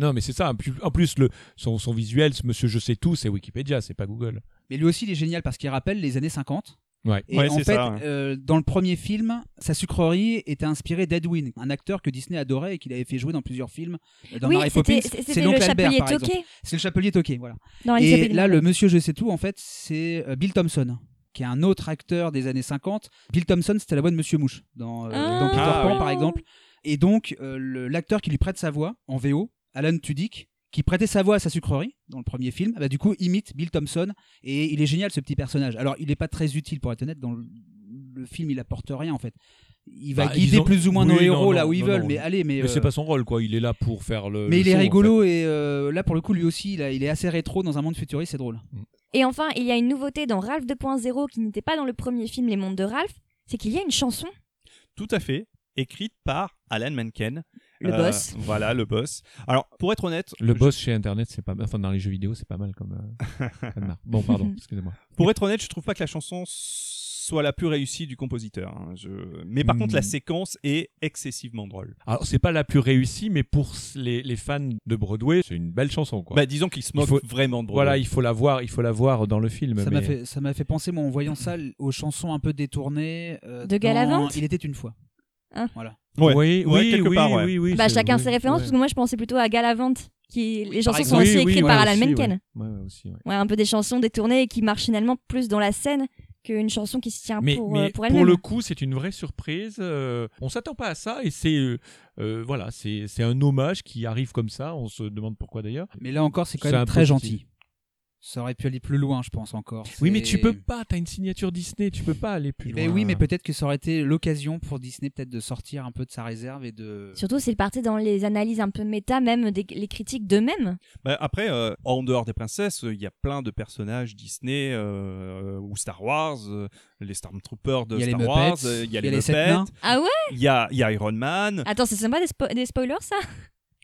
Non, mais c'est ça. En plus- le, son, son visuel, ce monsieur je sais tout, c'est Wikipédia, c'est pas Google. Mais lui aussi, il est génial parce qu'il rappelle les années 50. Ouais. Et Ouais, en c'est fait, ça, ouais. euh, dans le premier film, sa sucrerie était inspirée d'Edwin, un acteur que Disney adorait et qu'il avait fait jouer dans plusieurs films. euh, Dans oui, Mary Poppins, c'est le l'oncle Albert, chapelier par exemple. C'est le chapelier toqué, voilà. au Et là, le monsieur je sais tout, en fait, c'est euh, Bill Thompson, qui est un autre acteur des années 50. Bill Thompson, c'était la voix de Monsieur Mouche dans, euh, Ah. dans Peter Ah, Pan, oui. par exemple. Et donc, euh, l'acteur qui lui prête sa voix en VO, Alan Tudyk, qui prêtait sa voix à sa sucrerie dans le premier film, bah, du coup, imite Bill Thompson. Et il est génial, ce petit personnage. Alors, il n'est pas très utile, pour être honnête, dans le, le film, il apporte rien, en fait. Il va Bah, guider disons- plus ou moins oui, nos héros non, là où ils non, veulent, non. mais allez, mais. Mais c'est euh, pas son rôle, quoi. Il est là pour faire le. mais le il est show, en rigolo et euh, là pour le coup lui aussi il est assez rétro dans un monde futuriste, c'est drôle. Et enfin, il y a une nouveauté dans Ralph 2.0 qui n'était pas dans le premier film Les Mondes de Ralph, c'est qu'il y a une chanson, Tout à fait. Écrite par Alan Menken. Le Euh, boss. Voilà, le boss. Alors, pour être honnête. Le je- boss chez Internet, c'est pas. Enfin, dans les jeux vidéo, c'est pas mal comme. euh, comme marque. Bon, pardon, excusez-moi. Pour être honnête, je trouve pas que la chanson soit la plus réussie du compositeur. hein. Je... Mais par Hmm. contre, la séquence est excessivement drôle. Alors, c'est pas la plus réussie, mais pour les, les fans de Broadway, c'est une belle chanson, quoi. Bah, disons qu'il se moque faut- vraiment de Broadway. voilà, il faut la voir, il faut la voir dans le film. Ça mais- m'a fait ça m'a fait penser moi en voyant ça aux chansons un peu détournées euh, De dans Galavante? Il était une fois. Ouais. Oui, Ouais, oui, quelque oui, part, ouais. oui, oui, bah, chacun oui, ses références, ouais. parce que moi je pensais plutôt à Galavante, qui les chansons sont aussi Oui, oui, écrites ouais, par Alan aussi, Menken. ouais. Ouais, ouais, aussi, ouais. Ouais, un peu des chansons détournées et qui marchent finalement plus dans la scène qu'une chanson qui se tient mais, pour, mais euh, pour pour, elle-même. le coup, c'est une vraie surprise. euh, on s'attend pas à ça et c'est euh, euh, voilà, c'est c'est un hommage qui arrive comme ça. On se demande pourquoi d'ailleurs. Mais là encore c'est quand même très gentil. Ça aurait pu aller plus loin je pense encore. Oui, mais tu peux pas. T'as une signature Disney, tu peux pas aller plus Eh loin. ben oui mais peut-être que ça aurait été l'occasion pour Disney peut-être de sortir un peu de sa réserve et de. Surtout s'il partait dans les analyses un peu méta, même des, les critiques d'eux-mêmes. Bah, après, euh, en dehors des princesses, il y a plein de personnages Disney euh, ou Star Wars, euh, les Stormtroopers de Il y a les Star Muppets, Wars, euh, il y a les, sept Muppets, nains. Ah ouais? Il y a, il y a Iron Man, Attends, c'est sympa des, spo- des spoilers ça?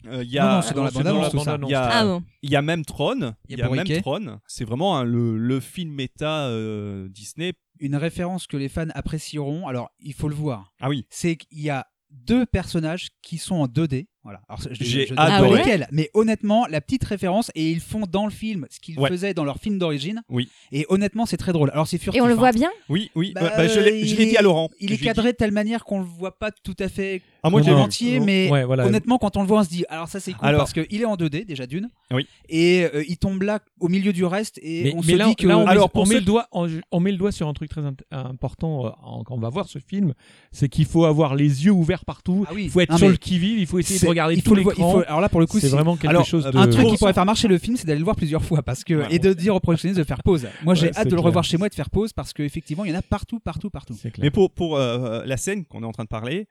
Euh, il y a, Non, non, c'est dans la c'est bande-annonce, la tout ça. bande-annonce. il y a, Ah bon. il y a même Tron, Il y a il y a même. Tron. C'est vraiment hein, le, le film méta euh, Disney. Une référence que les fans apprécieront. Alors il faut le voir. Ah oui, C'est qu'il y a deux personnages qui sont en 2D. Voilà. Alors, je- J'ai je- je- adoré. lesquels, mais honnêtement, la petite référence et ils font dans le film ce qu'ils Ouais. faisaient dans leur film d'origine. Oui. Et honnêtement, c'est très drôle. Alors c'est furtif. Et on le hein. voit bien? Oui, oui. Bah, Bah, je l'ai il je l'ai dit à Laurent. Il est cadré dit- de telle manière qu'on le voit pas tout à fait Ah, moi, vu. entier, mais Ouais, voilà. honnêtement, quand on le voit, on se dit alors ça c'est cool Alors- parce qu'il est en 2D déjà d'une. Oui. Et euh, il tombe là au milieu du reste et Mais, on mais se là, dit que là, on, met- Alors, pour on met le doigt, on, on met le doigt sur un truc très important euh, quand on va voir ce film, c'est qu'il faut avoir les yeux ouverts partout. Ah oui. Il faut être Non, sur le qui-vive, il faut essayer de regarder il tout faut le voir- il l'écran. faut- Alors là pour le coup, C'est vraiment quelque Alors, chose de. Un truc qui Pour- pourrait faire marcher le film, c'est d'aller le voir plusieurs fois parce que Ouais, et de dire aux projectionnistes de faire pause. Moi, j'ai hâte de le revoir chez moi et de faire pause parce qu'effectivement, il y en a partout, partout, partout. Mais pour, pour euh, la scène qu'on est en train de parler,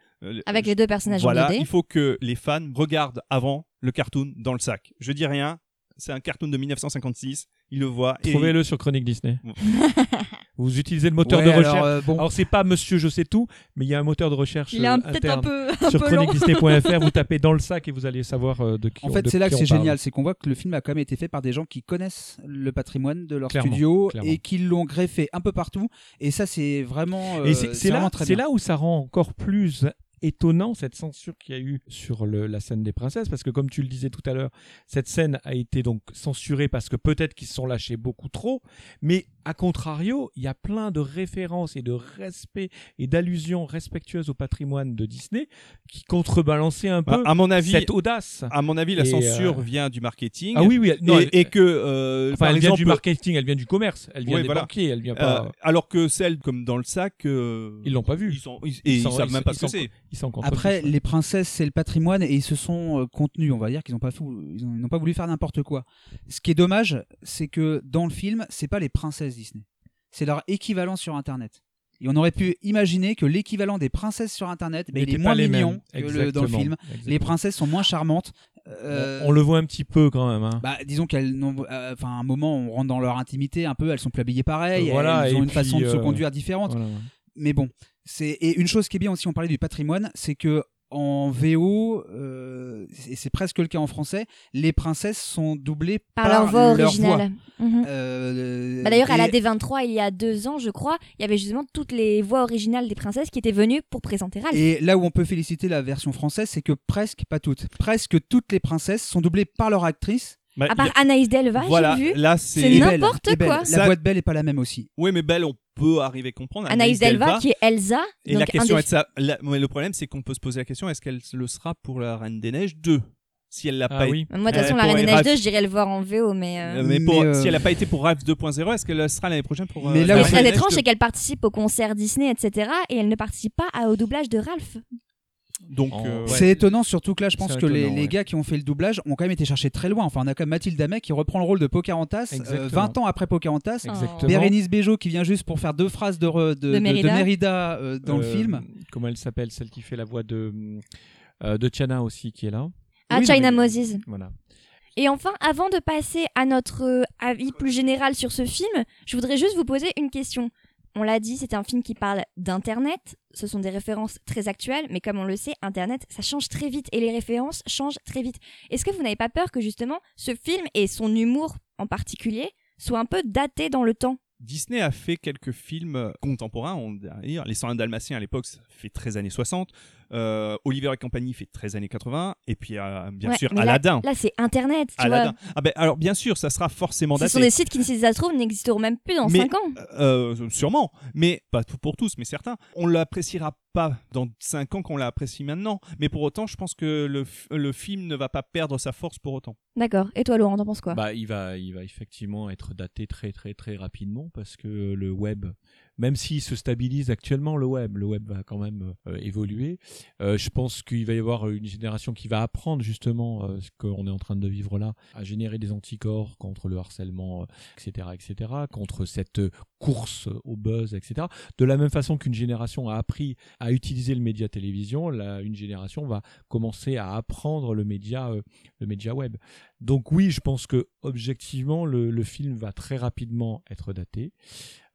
avec les deux personnages voilà, en 2D. il faut que les fans regardent avant le cartoon dans le sac. Je dis rien, c'est un cartoon de 1956, ils le voient. et- Trouvez-le sur Chronique Disney. Vous utilisez le moteur Ouais, de alors, recherche. euh, bon, Alors c'est pas Monsieur Je sais tout, mais il y a un moteur de recherche Il est euh, un- peut-être un interne. peu, un sur chroniquedisney.fr, vous tapez dans le sac et vous allez savoir euh, de qui en fait, c'est là que c'est génial, c'est qu'on voit que le film a quand même été fait par des gens qui connaissent le patrimoine de leur Clairement, studio clairement. et qui l'ont greffé un peu partout. Et ça, c'est vraiment, euh, c'est- là où ça rend encore plus étonnant cette censure qu'il y a eu sur le- la scène des princesses parce que comme tu le disais tout à l'heure cette scène a été donc censurée parce que peut-être qu'ils se sont lâchés beaucoup trop mais à contrario il y a plein de références et de respect et d'allusions respectueuses au patrimoine de Disney qui contrebalançaient un Bah, peu à mon avis, cette audace à mon avis, la Et, censure euh, vient du marketing. ah oui oui non, et, elle- et que, euh, enfin par elle vient du exemple, marketing elle vient du commerce elle vient Ouais, des voilà. banquiers elle vient euh, pas alors que celle comme dans le sac, euh, ils l'ont pas vu ils sont, ils, et ils, sont- savent même pas ce que c'est. Ils sont contre Après, tous. les princesses, c'est le patrimoine et ils se sont euh, contenus. On va dire qu'ils n'ont pas, n'ont voulu faire n'importe quoi. Ce qui est dommage, c'est que dans le film, c'est pas les princesses Disney. C'est leur équivalent sur Internet. Et on aurait pu imaginer que l'équivalent des princesses sur Internet, ben, il est moins mignon que le- dans le film. Exactement. Les princesses sont moins charmantes. euh, On le voit un petit peu quand même. hein. Bah, disons qu'elles, euh, à un moment, on rentre dans leur intimité un peu. Elles sont plus habillées pareil. Euh, voilà, elles ont une façon de se conduire différente. Voilà. Mais bon, c'est et une chose qui est bien aussi. On parlait du patrimoine, c'est que en VO, euh, et c'est presque le cas en français, les princesses sont doublées Par leur voix leur originale. Mhm. Euh, Bah, D'ailleurs, à la et- D23, il y a deux ans, je crois, il y avait justement toutes les voix originales des princesses qui étaient venues pour présenter Ralph. Et là où on peut féliciter la version française, c'est que presque, pas toutes, presque toutes les princesses sont doublées par leur actrice. Bah, À part a- Anaïs Delva, Voilà, j'ai vu. là C'est n'importe quoi. La Ça- voix de Belle est pas la même aussi. Oui, mais Belle, on peut arriver à comprendre. Anaïs Delva, qui est Elsa. Et donc la question des- est de ça. la- mais le problème, c'est qu'on peut se poser la question est-ce qu'elle le sera pour la Reine des Neiges 2 Si elle l'a Ah pas oui. Moi, de toute Euh, façon, la Reine des Neiges 2, je dirais le voir en VO, mais. euh, Euh, mais pour, Mais, euh, si elle n'a pas été pour Ralph 2.0, est-ce qu'elle le sera l'année prochaine pour. Mais là Ce la qui est très étrange, 2? c'est qu'elle participe au concert Disney, etc. Et elle ne participe pas à- au doublage de Ralph. Donc, En- euh, ouais. C'est étonnant, surtout que là, je pense que les, étonnant, les ouais. gars qui ont fait le doublage ont quand même été cherchés très loin. Enfin, on a quand même Mathilde Amet qui reprend le rôle de Pocahontas euh, Exactement. 20 ans après Pocahontas. Exactement. Bérénice Bejo qui vient juste pour faire deux phrases de, re- de, De de- de Mérida. Euh, dans le Euh, film. Comment elle s'appelle Celle qui fait la voix de, euh, de Tiana aussi, qui est là. Ah, Oui, China Moses. Voilà. Et enfin, avant de passer à notre avis plus général sur ce film, je voudrais juste vous poser une question. On l'a dit, c'est un film qui parle d'Internet. Ce sont des références très actuelles, mais comme on le sait, Internet, ça change très vite et les références changent très vite. Est-ce que vous n'avez pas peur que justement ce film et son humour en particulier soient un peu datés dans le temps? Disney a fait quelques films contemporains, on va dire. Les 101 Dalmatiens à l'époque, ça fait très années 60. Euh, Oliver et compagnie fait très années 80. Et puis, euh, bien Ouais, sûr, mais Aladdin. Là, c'est Internet, tu Aladdin. vois. Ah ben, alors, bien sûr, ça sera forcément Ce daté. sont des sites qui, si ça se trouve, n'existeront même plus dans Mais- 5 ans. Euh, sûrement, mais pas pour tous, mais certains. On l'appréciera pas dans 5 ans qu'on l'apprécie maintenant, mais pour autant, je pense que le, le film ne va pas perdre sa force pour autant. D'accord. Et toi, Laurent, t'en penses quoi? Bah, il va, il va effectivement être daté très très très rapidement parce que le web, même s'il se stabilise actuellement, le web, le web va quand même euh, évoluer. Euh, je pense qu'il va y avoir une génération qui va apprendre justement euh, ce qu'on est en train de vivre là, à générer des anticorps contre le harcèlement, etc., etc., contre cette course au buzz, etc. De la même façon qu'une génération a appris à utiliser le média télévision, une génération va commencer à apprendre le média, le média web. Donc oui, je pense que objectivement, le film va très rapidement être daté.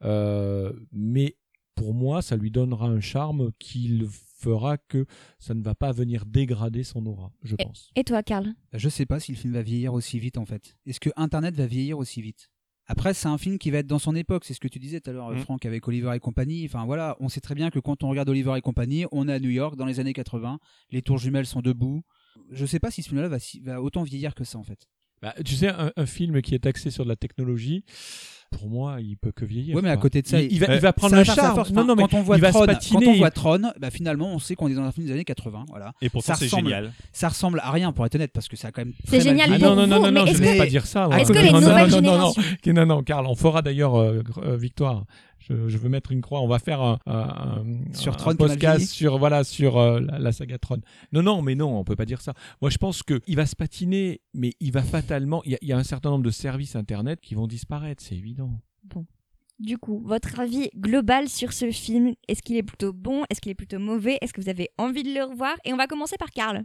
Euh, mais pour moi, ça lui donnera un charme qui fera que ça ne va pas venir dégrader son aura, je pense. Et toi, Karl? Je sais pas si le film va vieillir aussi vite en fait. Est-ce que Internet va vieillir aussi vite? Après, c'est un film qui va être dans son époque. C'est ce que tu disais tout à l'heure, Mm. Franck, avec Oliver et compagnie. Enfin voilà, on sait très bien que quand on regarde Oliver et compagnie, on est à New York dans les années 80. Les tours jumelles sont debout. Je sais pas si ce film-là va autant vieillir que ça en fait. Bah, tu sais, un, un film qui est axé sur de la technologie, pour moi, il peut que vieillir. Ouais, mais à côté de ça, il, il va, euh, il va prendre sa charme. force. Non, non, mais quand on voit il va Tron, se patiner. quand on voit Tron, bah finalement, on sait qu'on est dans un film des années 80. Voilà. Et pourtant, Ça c'est ressemble- génial. Ça ressemble à rien pour être honnête parce que ça a quand même. C'est génial. Ah pour non, non, non, non, non, je ne vais pas dire ça. est-ce que les Non, non, nouvelles non, non, non, générations- non, non, non, Karl, on fera d'ailleurs euh, euh, victoire. Je, je veux mettre une croix. On va faire un, un- un- Sur un Tron podcast sur voilà sur euh, la, la saga Tron. Non, non, mais non, on peut pas dire ça. Moi, je pense que il va se patiner, mais il va fatalement. Il y, y a un certain nombre de services internet qui vont disparaître, c'est évident. Du coup, votre avis global sur ce film, est-ce qu'il est plutôt bon? Est-ce qu'il est plutôt mauvais? Est-ce que vous avez envie de le revoir? Et on va commencer par Karl.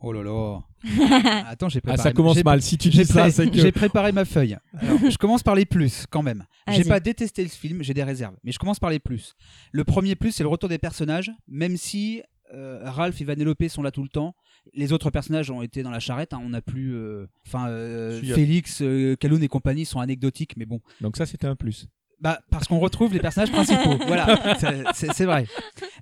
Oh là là. Attends, j'ai Ah, préparé. ça commence mal. Si tu dis ça, c'est que. j'ai préparé ma feuille. Alors, je commence par les plus, quand même. J'ai pas détesté le film, j'ai des réserves. Mais je commence par les plus. Le premier plus, c'est le retour des personnages. Même si euh, Ralph et Vanellope sont là tout le temps, les autres personnages ont été dans la charrette. hein. On n'a plus. euh, Enfin, euh, Félix, euh, Calhoun et compagnie sont anecdotiques, mais bon. Donc ça, c'était un plus. Bah, parce qu'on retrouve les personnages principaux. Voilà, C'est- vrai.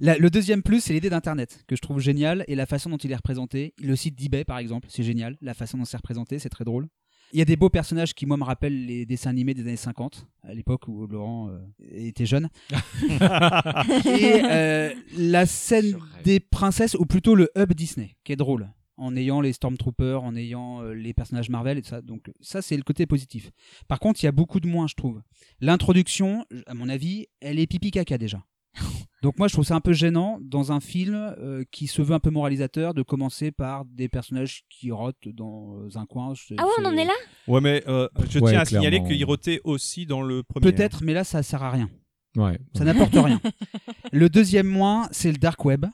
La- le deuxième plus, c'est l'idée d'Internet, que je trouve génial, et la façon dont il est représenté. Le site d'eBay, par exemple, c'est génial. La façon dont c'est représenté, c'est très drôle. Il y a des beaux personnages qui, moi, me rappellent les dessins animés des années 50, à l'époque où Laurent euh, était jeune. et euh, la scène des princesses, ou plutôt le hub Disney, qui est drôle. En ayant les Stormtroopers, en ayant euh, les personnages Marvel et tout ça. Donc, ça, c'est le côté positif. Par contre, il y a beaucoup de moins, je trouve. L'introduction, à mon avis, elle est pipi caca déjà. Donc moi je trouve ça un peu gênant dans un film euh, qui se veut un peu moralisateur de commencer par des personnages qui rotent dans un coin. Ah ouais, on en est là Ouais, mais euh, je Ouais, tiens à signaler clairement. qu'il rotait aussi dans le premier. Peut-être, mais là ça sert à rien. Ouais. Ça n'apporte rien. Le deuxième moins, c'est le dark web.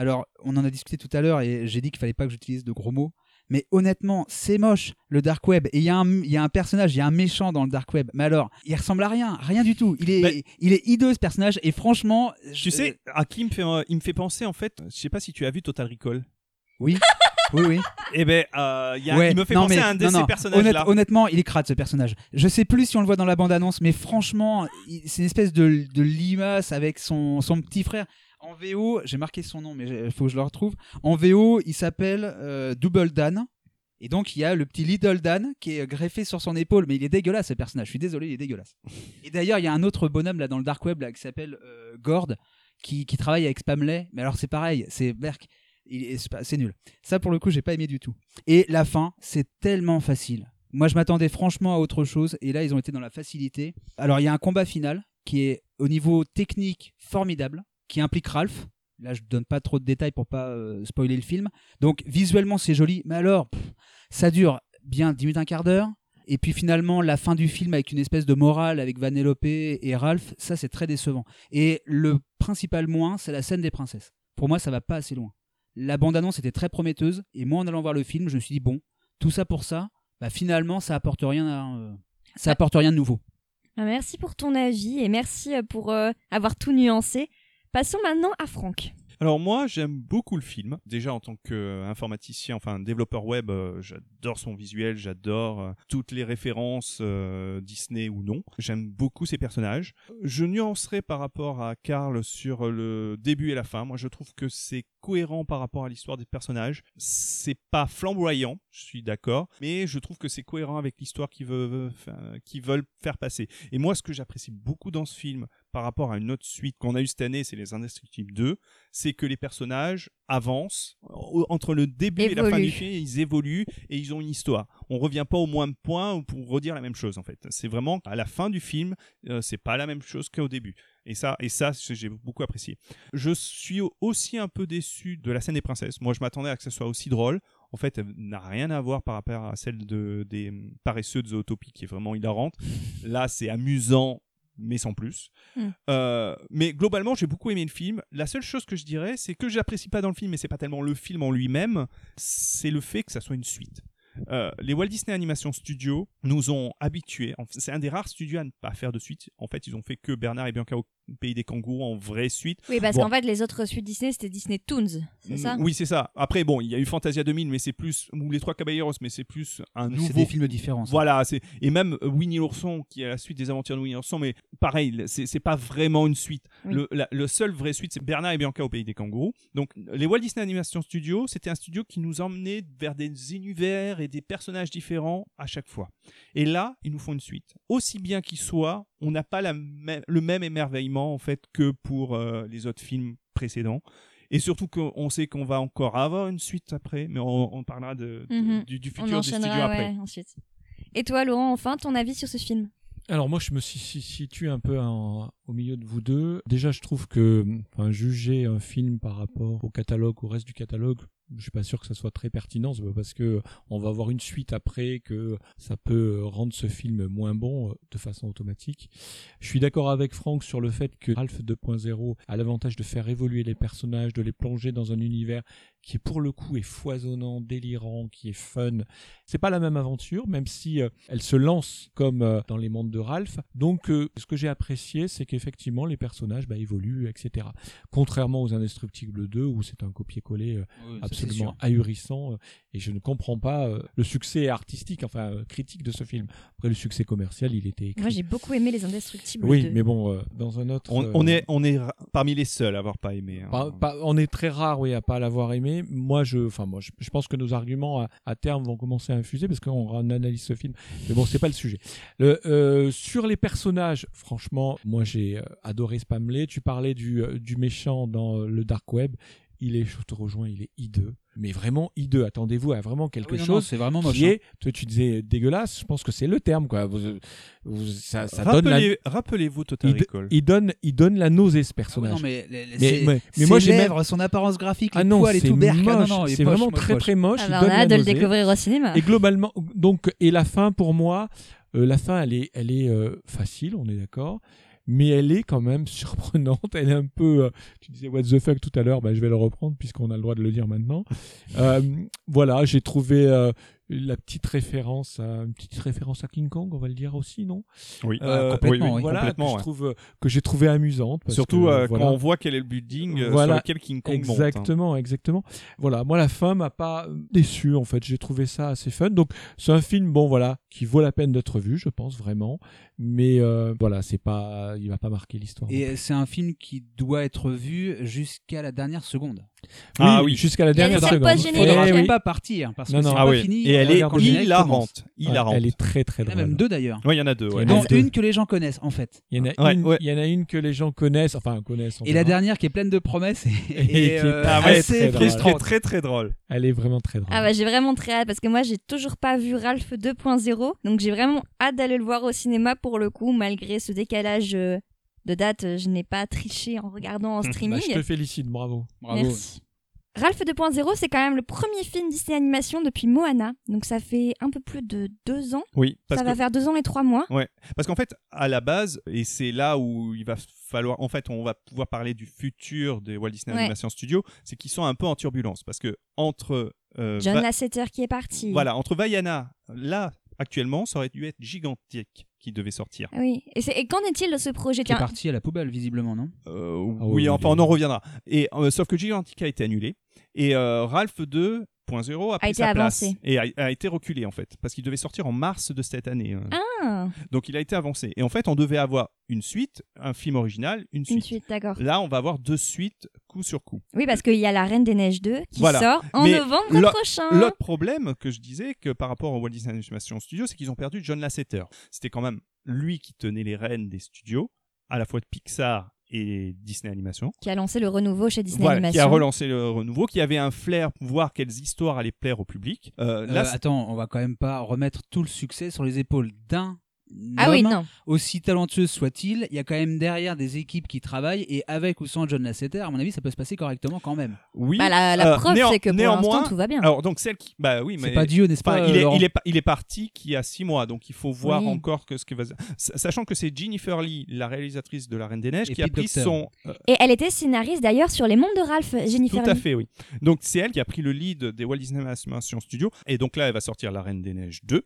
Alors on en a discuté tout à l'heure et j'ai dit qu'il fallait pas que j'utilise de gros mots. Mais honnêtement, c'est moche, le dark web. Et il y, a un- il y a un personnage, il y a un méchant dans le dark web. Mais alors, il ressemble à rien, rien du tout. Il est, Ben- il est hideux ce personnage. Et franchement, Tu je- sais, à qui il me fait, euh, il me fait penser en fait. Je sais pas si tu as vu Total Recall. Oui, oui, oui. Eh ben, euh, il y a- Ouais, il me fait non, penser mais- à un de non, ces non. personnages Honnête- là. honnêtement, il est crade ce personnage. Je sais plus si on le voit dans la bande-annonce, mais franchement, c'est une espèce de, de limace avec son, son petit frère. En VO, j'ai marqué son nom, mais il faut que je le retrouve. En VO, il s'appelle euh, Double Dan. Et donc, il y a le petit Little Dan qui est greffé sur son épaule, mais il est dégueulasse ce personnage. Je suis désolé, il est dégueulasse. Et d'ailleurs, il y a un autre bonhomme là dans le dark web là, qui s'appelle euh, Gord, qui, qui travaille avec Spamley. Mais alors, c'est pareil, c'est Berk. C'est nul. Ça, pour le coup, j'ai pas aimé du tout. Et la fin, c'est tellement facile. Moi, je m'attendais franchement à autre chose, et là, ils ont été dans la facilité. Alors, il y a un combat final qui est au niveau technique formidable, qui implique Ralph. Là, je donne pas trop de détails pour pas euh, spoiler le film. Donc, visuellement, c'est joli, mais alors, pff, ça dure bien 10 minutes, un quart d'heure. Et puis finalement, la fin du film avec une espèce de morale avec Vanellope et Ralph, ça c'est très décevant. Et le principal moins, c'est la scène des princesses. Pour moi, ça va pas assez loin. La bande-annonce était très prometteuse, et moi, en allant voir le film, je me suis dit, bon, tout ça pour ça, bah finalement, ça apporte rien, à, euh, ça apporte rien de nouveau. Ah, Merci pour ton avis et merci euh, pour euh, avoir tout nuancé. Passons maintenant à Franck. Alors moi, j'aime beaucoup le film. Déjà en tant qu'informaticien, enfin développeur web, euh, j'adore son visuel, j'adore euh, toutes les références euh, Disney ou non. J'aime beaucoup ses personnages. Je nuancerai par rapport à Karl sur le début et la fin. Moi, je trouve que c'est cohérent par rapport à l'histoire des personnages. C'est pas flamboyant, je suis d'accord, mais je trouve que c'est cohérent avec l'histoire qu'ils veulent, enfin, qu'ils veulent faire passer. Et moi, ce que j'apprécie beaucoup dans ce film, par rapport à une autre suite qu'on a eu cette année, c'est Les Indestructibles 2, c'est que les personnages avancent entre le début et la fin du film, ils évoluent et ils ont une histoire. On revient pas au moins de points pour redire la même chose en fait. C'est vraiment à la fin du film, euh, c'est pas la même chose qu'au début. Et ça, et ça, j'ai beaucoup apprécié. Je suis au- aussi un peu déçu de la scène des princesses. Moi, je m'attendais à que ça soit aussi drôle. En fait, elle n'a rien à voir par rapport à celle de, des paresseux de Zootopie, qui est vraiment hilarante. Là, c'est amusant, mais sans plus. Mm. Euh, mais globalement, j'ai beaucoup aimé le film. La seule chose que je dirais, c'est que j'apprécie pas dans le film, mais c'est pas tellement le film en lui-même, c'est le fait que ça soit une suite. Euh, les Walt Disney Animation Studios nous ont habitués. en- C'est un des rares studios à ne pas faire de suite. En fait, ils ont fait que Bernard et Bianca au pays des kangourous en vraie suite. Oui, parce Bon. qu'en fait, les autres suites Disney, c'était Disney Toons, c'est ça Oui, c'est ça. Après, bon, il y a eu Fantasia 2000, mais c'est plus ou les Trois Caballeros, mais c'est plus un C'est nouveau des films différents. ça. voilà, c'est et même euh, Winnie l'ourson qui est la suite des aventures de Winnie l'ourson, mais pareil, c'est c'est pas vraiment une suite. Oui. Le, la- le seul vrai suite, c'est Bernard et Bianca au pays des kangourous. Donc les Walt Disney Animation Studios, c'était un studio qui nous emmenait vers des univers et des personnages différents à chaque fois. Et là, ils nous font une suite. Aussi bien qu'il soit, on n'a pas la le même émerveillement en fait que pour euh, les autres films précédents. Et surtout qu'on sait qu'on va encore avoir une suite après, mais on, on parlera de, de- Mhm. du, du On futur des studios après. ouais, ensuite. Et toi, Laurent, enfin, ton avis sur ce film? Alors moi je me si- si- situe un peu en- au milieu de vous deux. Déjà je trouve que enfin, juger un film par rapport au catalogue, au reste du catalogue, je suis pas sûr que ça soit très pertinent. C'est parce que on va avoir une suite après que ça peut rendre ce film moins bon euh, de façon automatique. Je suis d'accord avec Franck sur le fait que Ralph 2.0 a l'avantage de faire évoluer les personnages, de les plonger dans un univers qui pour le coup est foisonnant, délirant, qui est fun. C'est pas la même aventure, même si euh, elle se lance comme euh, dans les mondes de Ralph. Donc, ce que j'ai apprécié, c'est qu'effectivement les personnages bah, évoluent, etc. Contrairement aux Indestructibles 2, où c'est un copier-coller euh, Oui, absolument ahurissant, euh, et je ne comprends pas euh, le succès artistique, enfin euh, critique de ce film. Après, le succès commercial, il était écrit. Moi, j'ai beaucoup aimé Les Indestructibles. oui, 2. mais bon, euh, dans un autre. On, euh, on est, on est parmi les seuls à avoir pas aimé. hein. pas- pas- on est très rare, oui, à pas l'avoir aimé. Moi, je, enfin, moi, je, je pense que nos arguments à, à terme vont commencer à infuser parce qu'on analyse ce film. Mais bon, c'est pas le sujet. Le, euh, sur les personnages, franchement, moi, j'ai euh, adoré Spamley. Tu parlais du, euh, du méchant dans euh, le dark web. Il est, je te rejoins, il est hideux. Mais vraiment hideux. Attendez-vous à vraiment quelque Ah oui, non, chose non, c'est vraiment moche. qui hein. est, toi, tu disais dégueulasse. Je pense que c'est le terme, quoi. Vous- vous- ça, ça donne la, Rappelez- Rappelez-vous Total il, Recall. il donne, il donne la nausée, ce Ah oui, personnage. non, mais, les- Mais- moi, j'ai même- lèvres, son apparence graphique, Ah non, poils et c'est tout, berk. moche. Ah non, c'est vraiment moche, très moche. très moche. Il bah, on a hâte de le découvrir au cinéma. Et globalement, donc, et la fin pour moi, euh, la fin elle est, elle est euh, facile, on est d'accord. Mais elle est quand même surprenante. Elle est un peu, euh, tu disais what the fuck tout à l'heure, bah, je vais le reprendre puisqu'on a le droit de le dire maintenant. Euh, voilà, j'ai trouvé euh, la petite référence, à, une petite référence à King Kong, on va le dire aussi, non? Oui, Euh, complètement, oui. Voilà, complètement, que, ouais. je trouve, que j'ai trouvé amusante. parce Surtout que, voilà. quand on voit quel est le building Voilà. sur lequel King Kong monte. hein. Exactement, exactement. Voilà, moi la fin m'a pas déçu en fait. J'ai trouvé ça assez fun. Donc c'est un film bon voilà qui vaut la peine d'être vu, je pense vraiment. Mais euh, voilà, c'est pas, il va pas marquer l'histoire. Et c'est un film qui doit être vu jusqu'à la dernière seconde. Ah oui. jusqu'à la Il dernière seconde. post-génériques. Faudra Eh oui. pas partir parce que Non, c'est pas Ah oui. fini. Et elle est hilarante. Hilarante. Elle est très très Il y en drôle. a même deux d'ailleurs. Ouais, il y en a deux. ouais. Il y en a Dont deux. une que les gens connaissent en fait. Il y en a Ouais, une, ouais. il y en a une que les gens connaissent, enfin connaissent. on Et la dernière qui est pleine de promesses et, Et qui est euh, assez très drôle. Frustrante. très très drôle. Elle est vraiment très drôle. Ah bah j'ai vraiment très hâte parce que moi j'ai toujours pas vu Ralph 2.0 donc j'ai vraiment hâte d'aller le voir au cinéma pour le coup malgré ce décalage euh, de date je n'ai pas triché en regardant en Bah, streaming. je te félicite, bravo. Bravo. Merci. Ralph 2.0 c'est quand même le premier film Disney Animation depuis Moana donc ça fait un peu plus de deux ans. Oui, parce ça que va faire deux ans et trois mois. Parce qu'en fait, à la base, et c'est là où il va falloir, en fait, on va pouvoir parler du futur des Walt Disney Ouais. Animation Studios, c'est qu'ils sont un peu en turbulence parce que entre euh, John Va- Lasseter qui est parti. voilà, entre Vaiana, là actuellement, ça aurait dû être gigantique qui devait sortir. Ah Oui. Et, et qu'en est-il de ce projet? Qui est parti à la poubelle visiblement non? Euh, Ah oui, oui, enfin, on en reviendra. Et euh, sauf que Gigantic a été annulé et euh, Ralph 2.0 a pris été sa place et a, a été reculé en fait parce qu'il devait sortir en mars de cette année. euh. Ah, Donc il a été avancé. Et en fait, on devait avoir une suite, un film original, une suite. une suite, d'accord. Là, on va avoir deux suites coup sur coup. Oui, parce qu'il y a La Reine des Neiges 2 qui Voilà. sort en Mais novembre prochain. L'autre problème que je disais que par rapport au Walt Disney Animation Studios, c'est qu'ils ont perdu John Lasseter. C'était quand même lui qui tenait les rênes des studios, à la fois de Pixar et Disney Animation. Qui a lancé le renouveau chez Disney Voilà, Animation. qui a relancé le renouveau, qui avait un flair pour voir quelles histoires allaient plaire au public. Euh, là, Euh, Attends, on va quand même pas remettre tout le succès sur les épaules d'un Ah oui, non. aussi talentueux soit-il, il y a quand même derrière des équipes qui travaillent et avec ou sans John Lasseter, à mon avis, ça peut se passer correctement quand même. oui. Bah, la la euh, preuve, c'est que pour néanmoins- l'instant, tout va bien. Alors donc celle qui, bah oui, mais C'est pas Dieu, n'est-ce pas il, est, Laurent il, est, il est parti qui a six mois, donc il faut voir Oui. encore que ce que va. Sa- Sachant que c'est Jennifer Lee, la réalisatrice de La Reine des Neiges, Et qui a pris son. euh, Et elle était scénariste d'ailleurs sur Les Mondes de Ralph, Jennifer tout à Lee. fait, oui. Donc c'est elle qui a pris le lead des Walt Disney Animation Studios, et donc là elle va sortir La Reine des Neiges 2.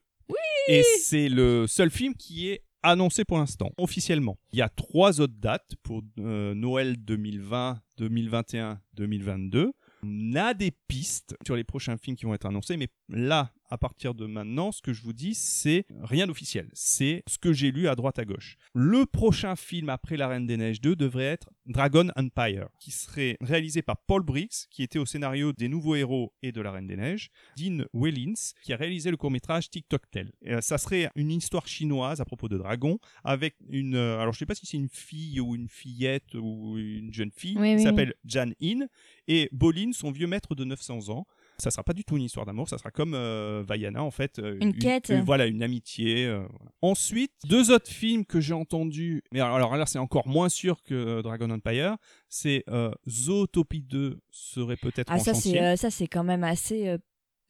Et c'est le seul film qui est annoncé pour l'instant, officiellement. Il y a trois autres dates pour euh, Noël 2020, 2021, 2022. On a des pistes sur les prochains films qui vont être annoncés, mais là, à partir de maintenant, ce que je vous dis, c'est rien d'officiel. C'est ce que j'ai lu à droite à gauche. Le prochain film après La Reine des Neiges 2 devrait être Dragon Empire, qui serait réalisé par Paul Briggs, qui était au scénario des Nouveaux Héros et de La Reine des Neiges, Dean Wellins, qui a réalisé le court-métrage TikTok Tell. Et, euh, ça serait une histoire chinoise à propos de dragons, avec une... euh, alors je sais pas si c'est une fille ou une fillette ou une jeune fille, Oui, qui oui. s'appelle Jan In, et Bolin, son vieux maître de 900 ans. Ça sera pas du tout une histoire d'amour, ça sera comme euh, Vaiana en fait. euh, Une quête. voilà, une amitié. euh, voilà. Ensuite, deux autres films que j'ai entendus, mais alors, alors là c'est encore moins sûr que Dragon Empire, c'est Zootopie 2 serait peut-être Ah, en ça, chantier. euh, ça, c'est quand même assez.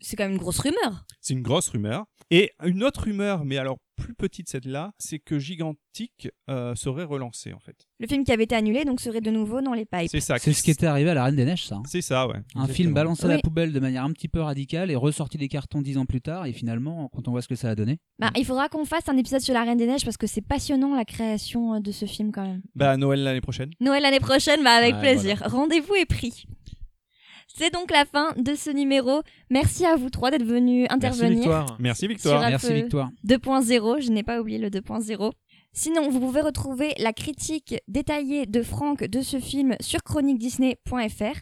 C'est quand même une grosse rumeur. C'est une grosse rumeur. Et une autre rumeur, mais alors plus petite celle-là, c'est que Gigantic euh, serait relancé en fait. Le film qui avait été annulé donc serait de nouveau dans les pipes. C'est ça. C'est ce qui était arrivé à La Reine des Neiges, ça. hein. C'est ça, ouais. Un Exactement. film balancé à la Oui. poubelle de manière un petit peu radicale et ressorti des cartons dix ans plus tard. Et finalement, quand on voit ce que ça a donné, Bah, il faudra qu'on fasse un épisode sur La Reine des Neiges parce que c'est passionnant la création euh, de ce film quand même. Bah Noël l'année prochaine. Noël l'année prochaine, bah avec Ouais, plaisir. Rendez-vous est pris. C'est donc la fin de ce numéro. Merci à vous trois d'être venus Merci intervenir. Victoire. Merci Victoire. Merci Victoire. 2.0, je n'ai pas oublié le 2.0. Sinon, vous pouvez retrouver la critique détaillée de Franck de ce film sur chroniquedisney.fr.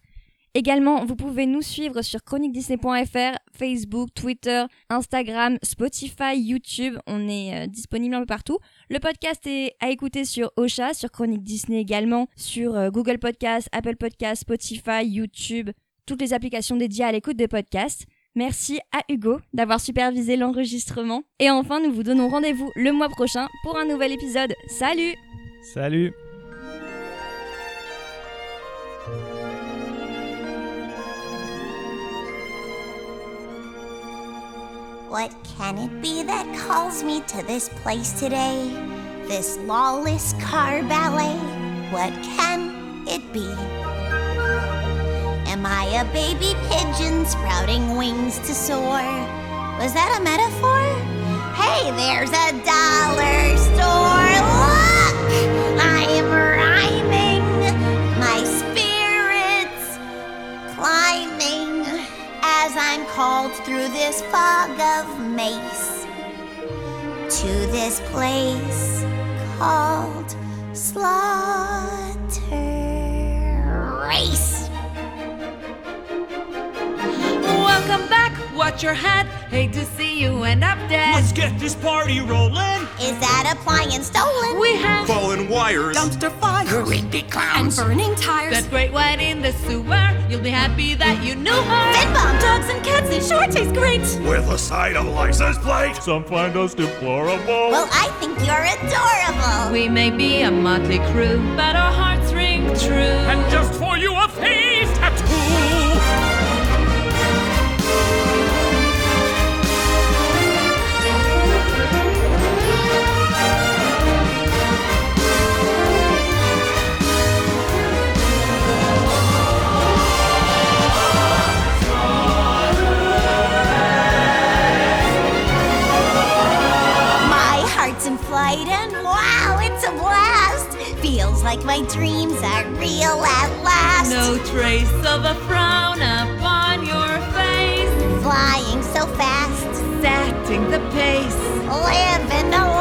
Également, vous pouvez nous suivre sur chroniquedisney.fr, Facebook, Twitter, Instagram, Spotify, YouTube. On est euh, disponible un peu partout. Le podcast est à écouter sur Ocha, sur Chronique Disney également, sur euh, Google Podcast, Apple Podcast, Spotify, YouTube, toutes les applications dédiées à l'écoute des podcasts. Merci à Hugo d'avoir supervisé l'enregistrement. Et enfin, nous vous donnons rendez-vous le mois prochain pour un nouvel épisode. Salut Salut. What can it be that calls me to this place today? This lawless car ballet, what can it be? Am I a baby pigeon sprouting wings to soar? Was that a metaphor? Hey, there's a dollar store. Look! I am rhyming. My spirits climbing as I'm called through this fog of mace to this place called Slaughter Race. Back, watch your head. Hate to see you end up dead. Let's get this party rolling. Is that appliance stolen? We have Fallen wires. Dumpster fire. Creepy clowns. And burning tires. That great white in the sewer. You'll be happy that you knew her. Fin bomb. dogs and cats, they sure taste great. With a side of license plate. Some find us deplorable. Well, I think you're adorable. We may be a motley crew, but our hearts ring true. and just for you, it's a blast. Feels like my dreams are real at last. No trace of a frown upon your face. Flying so fast, Setting the pace. living a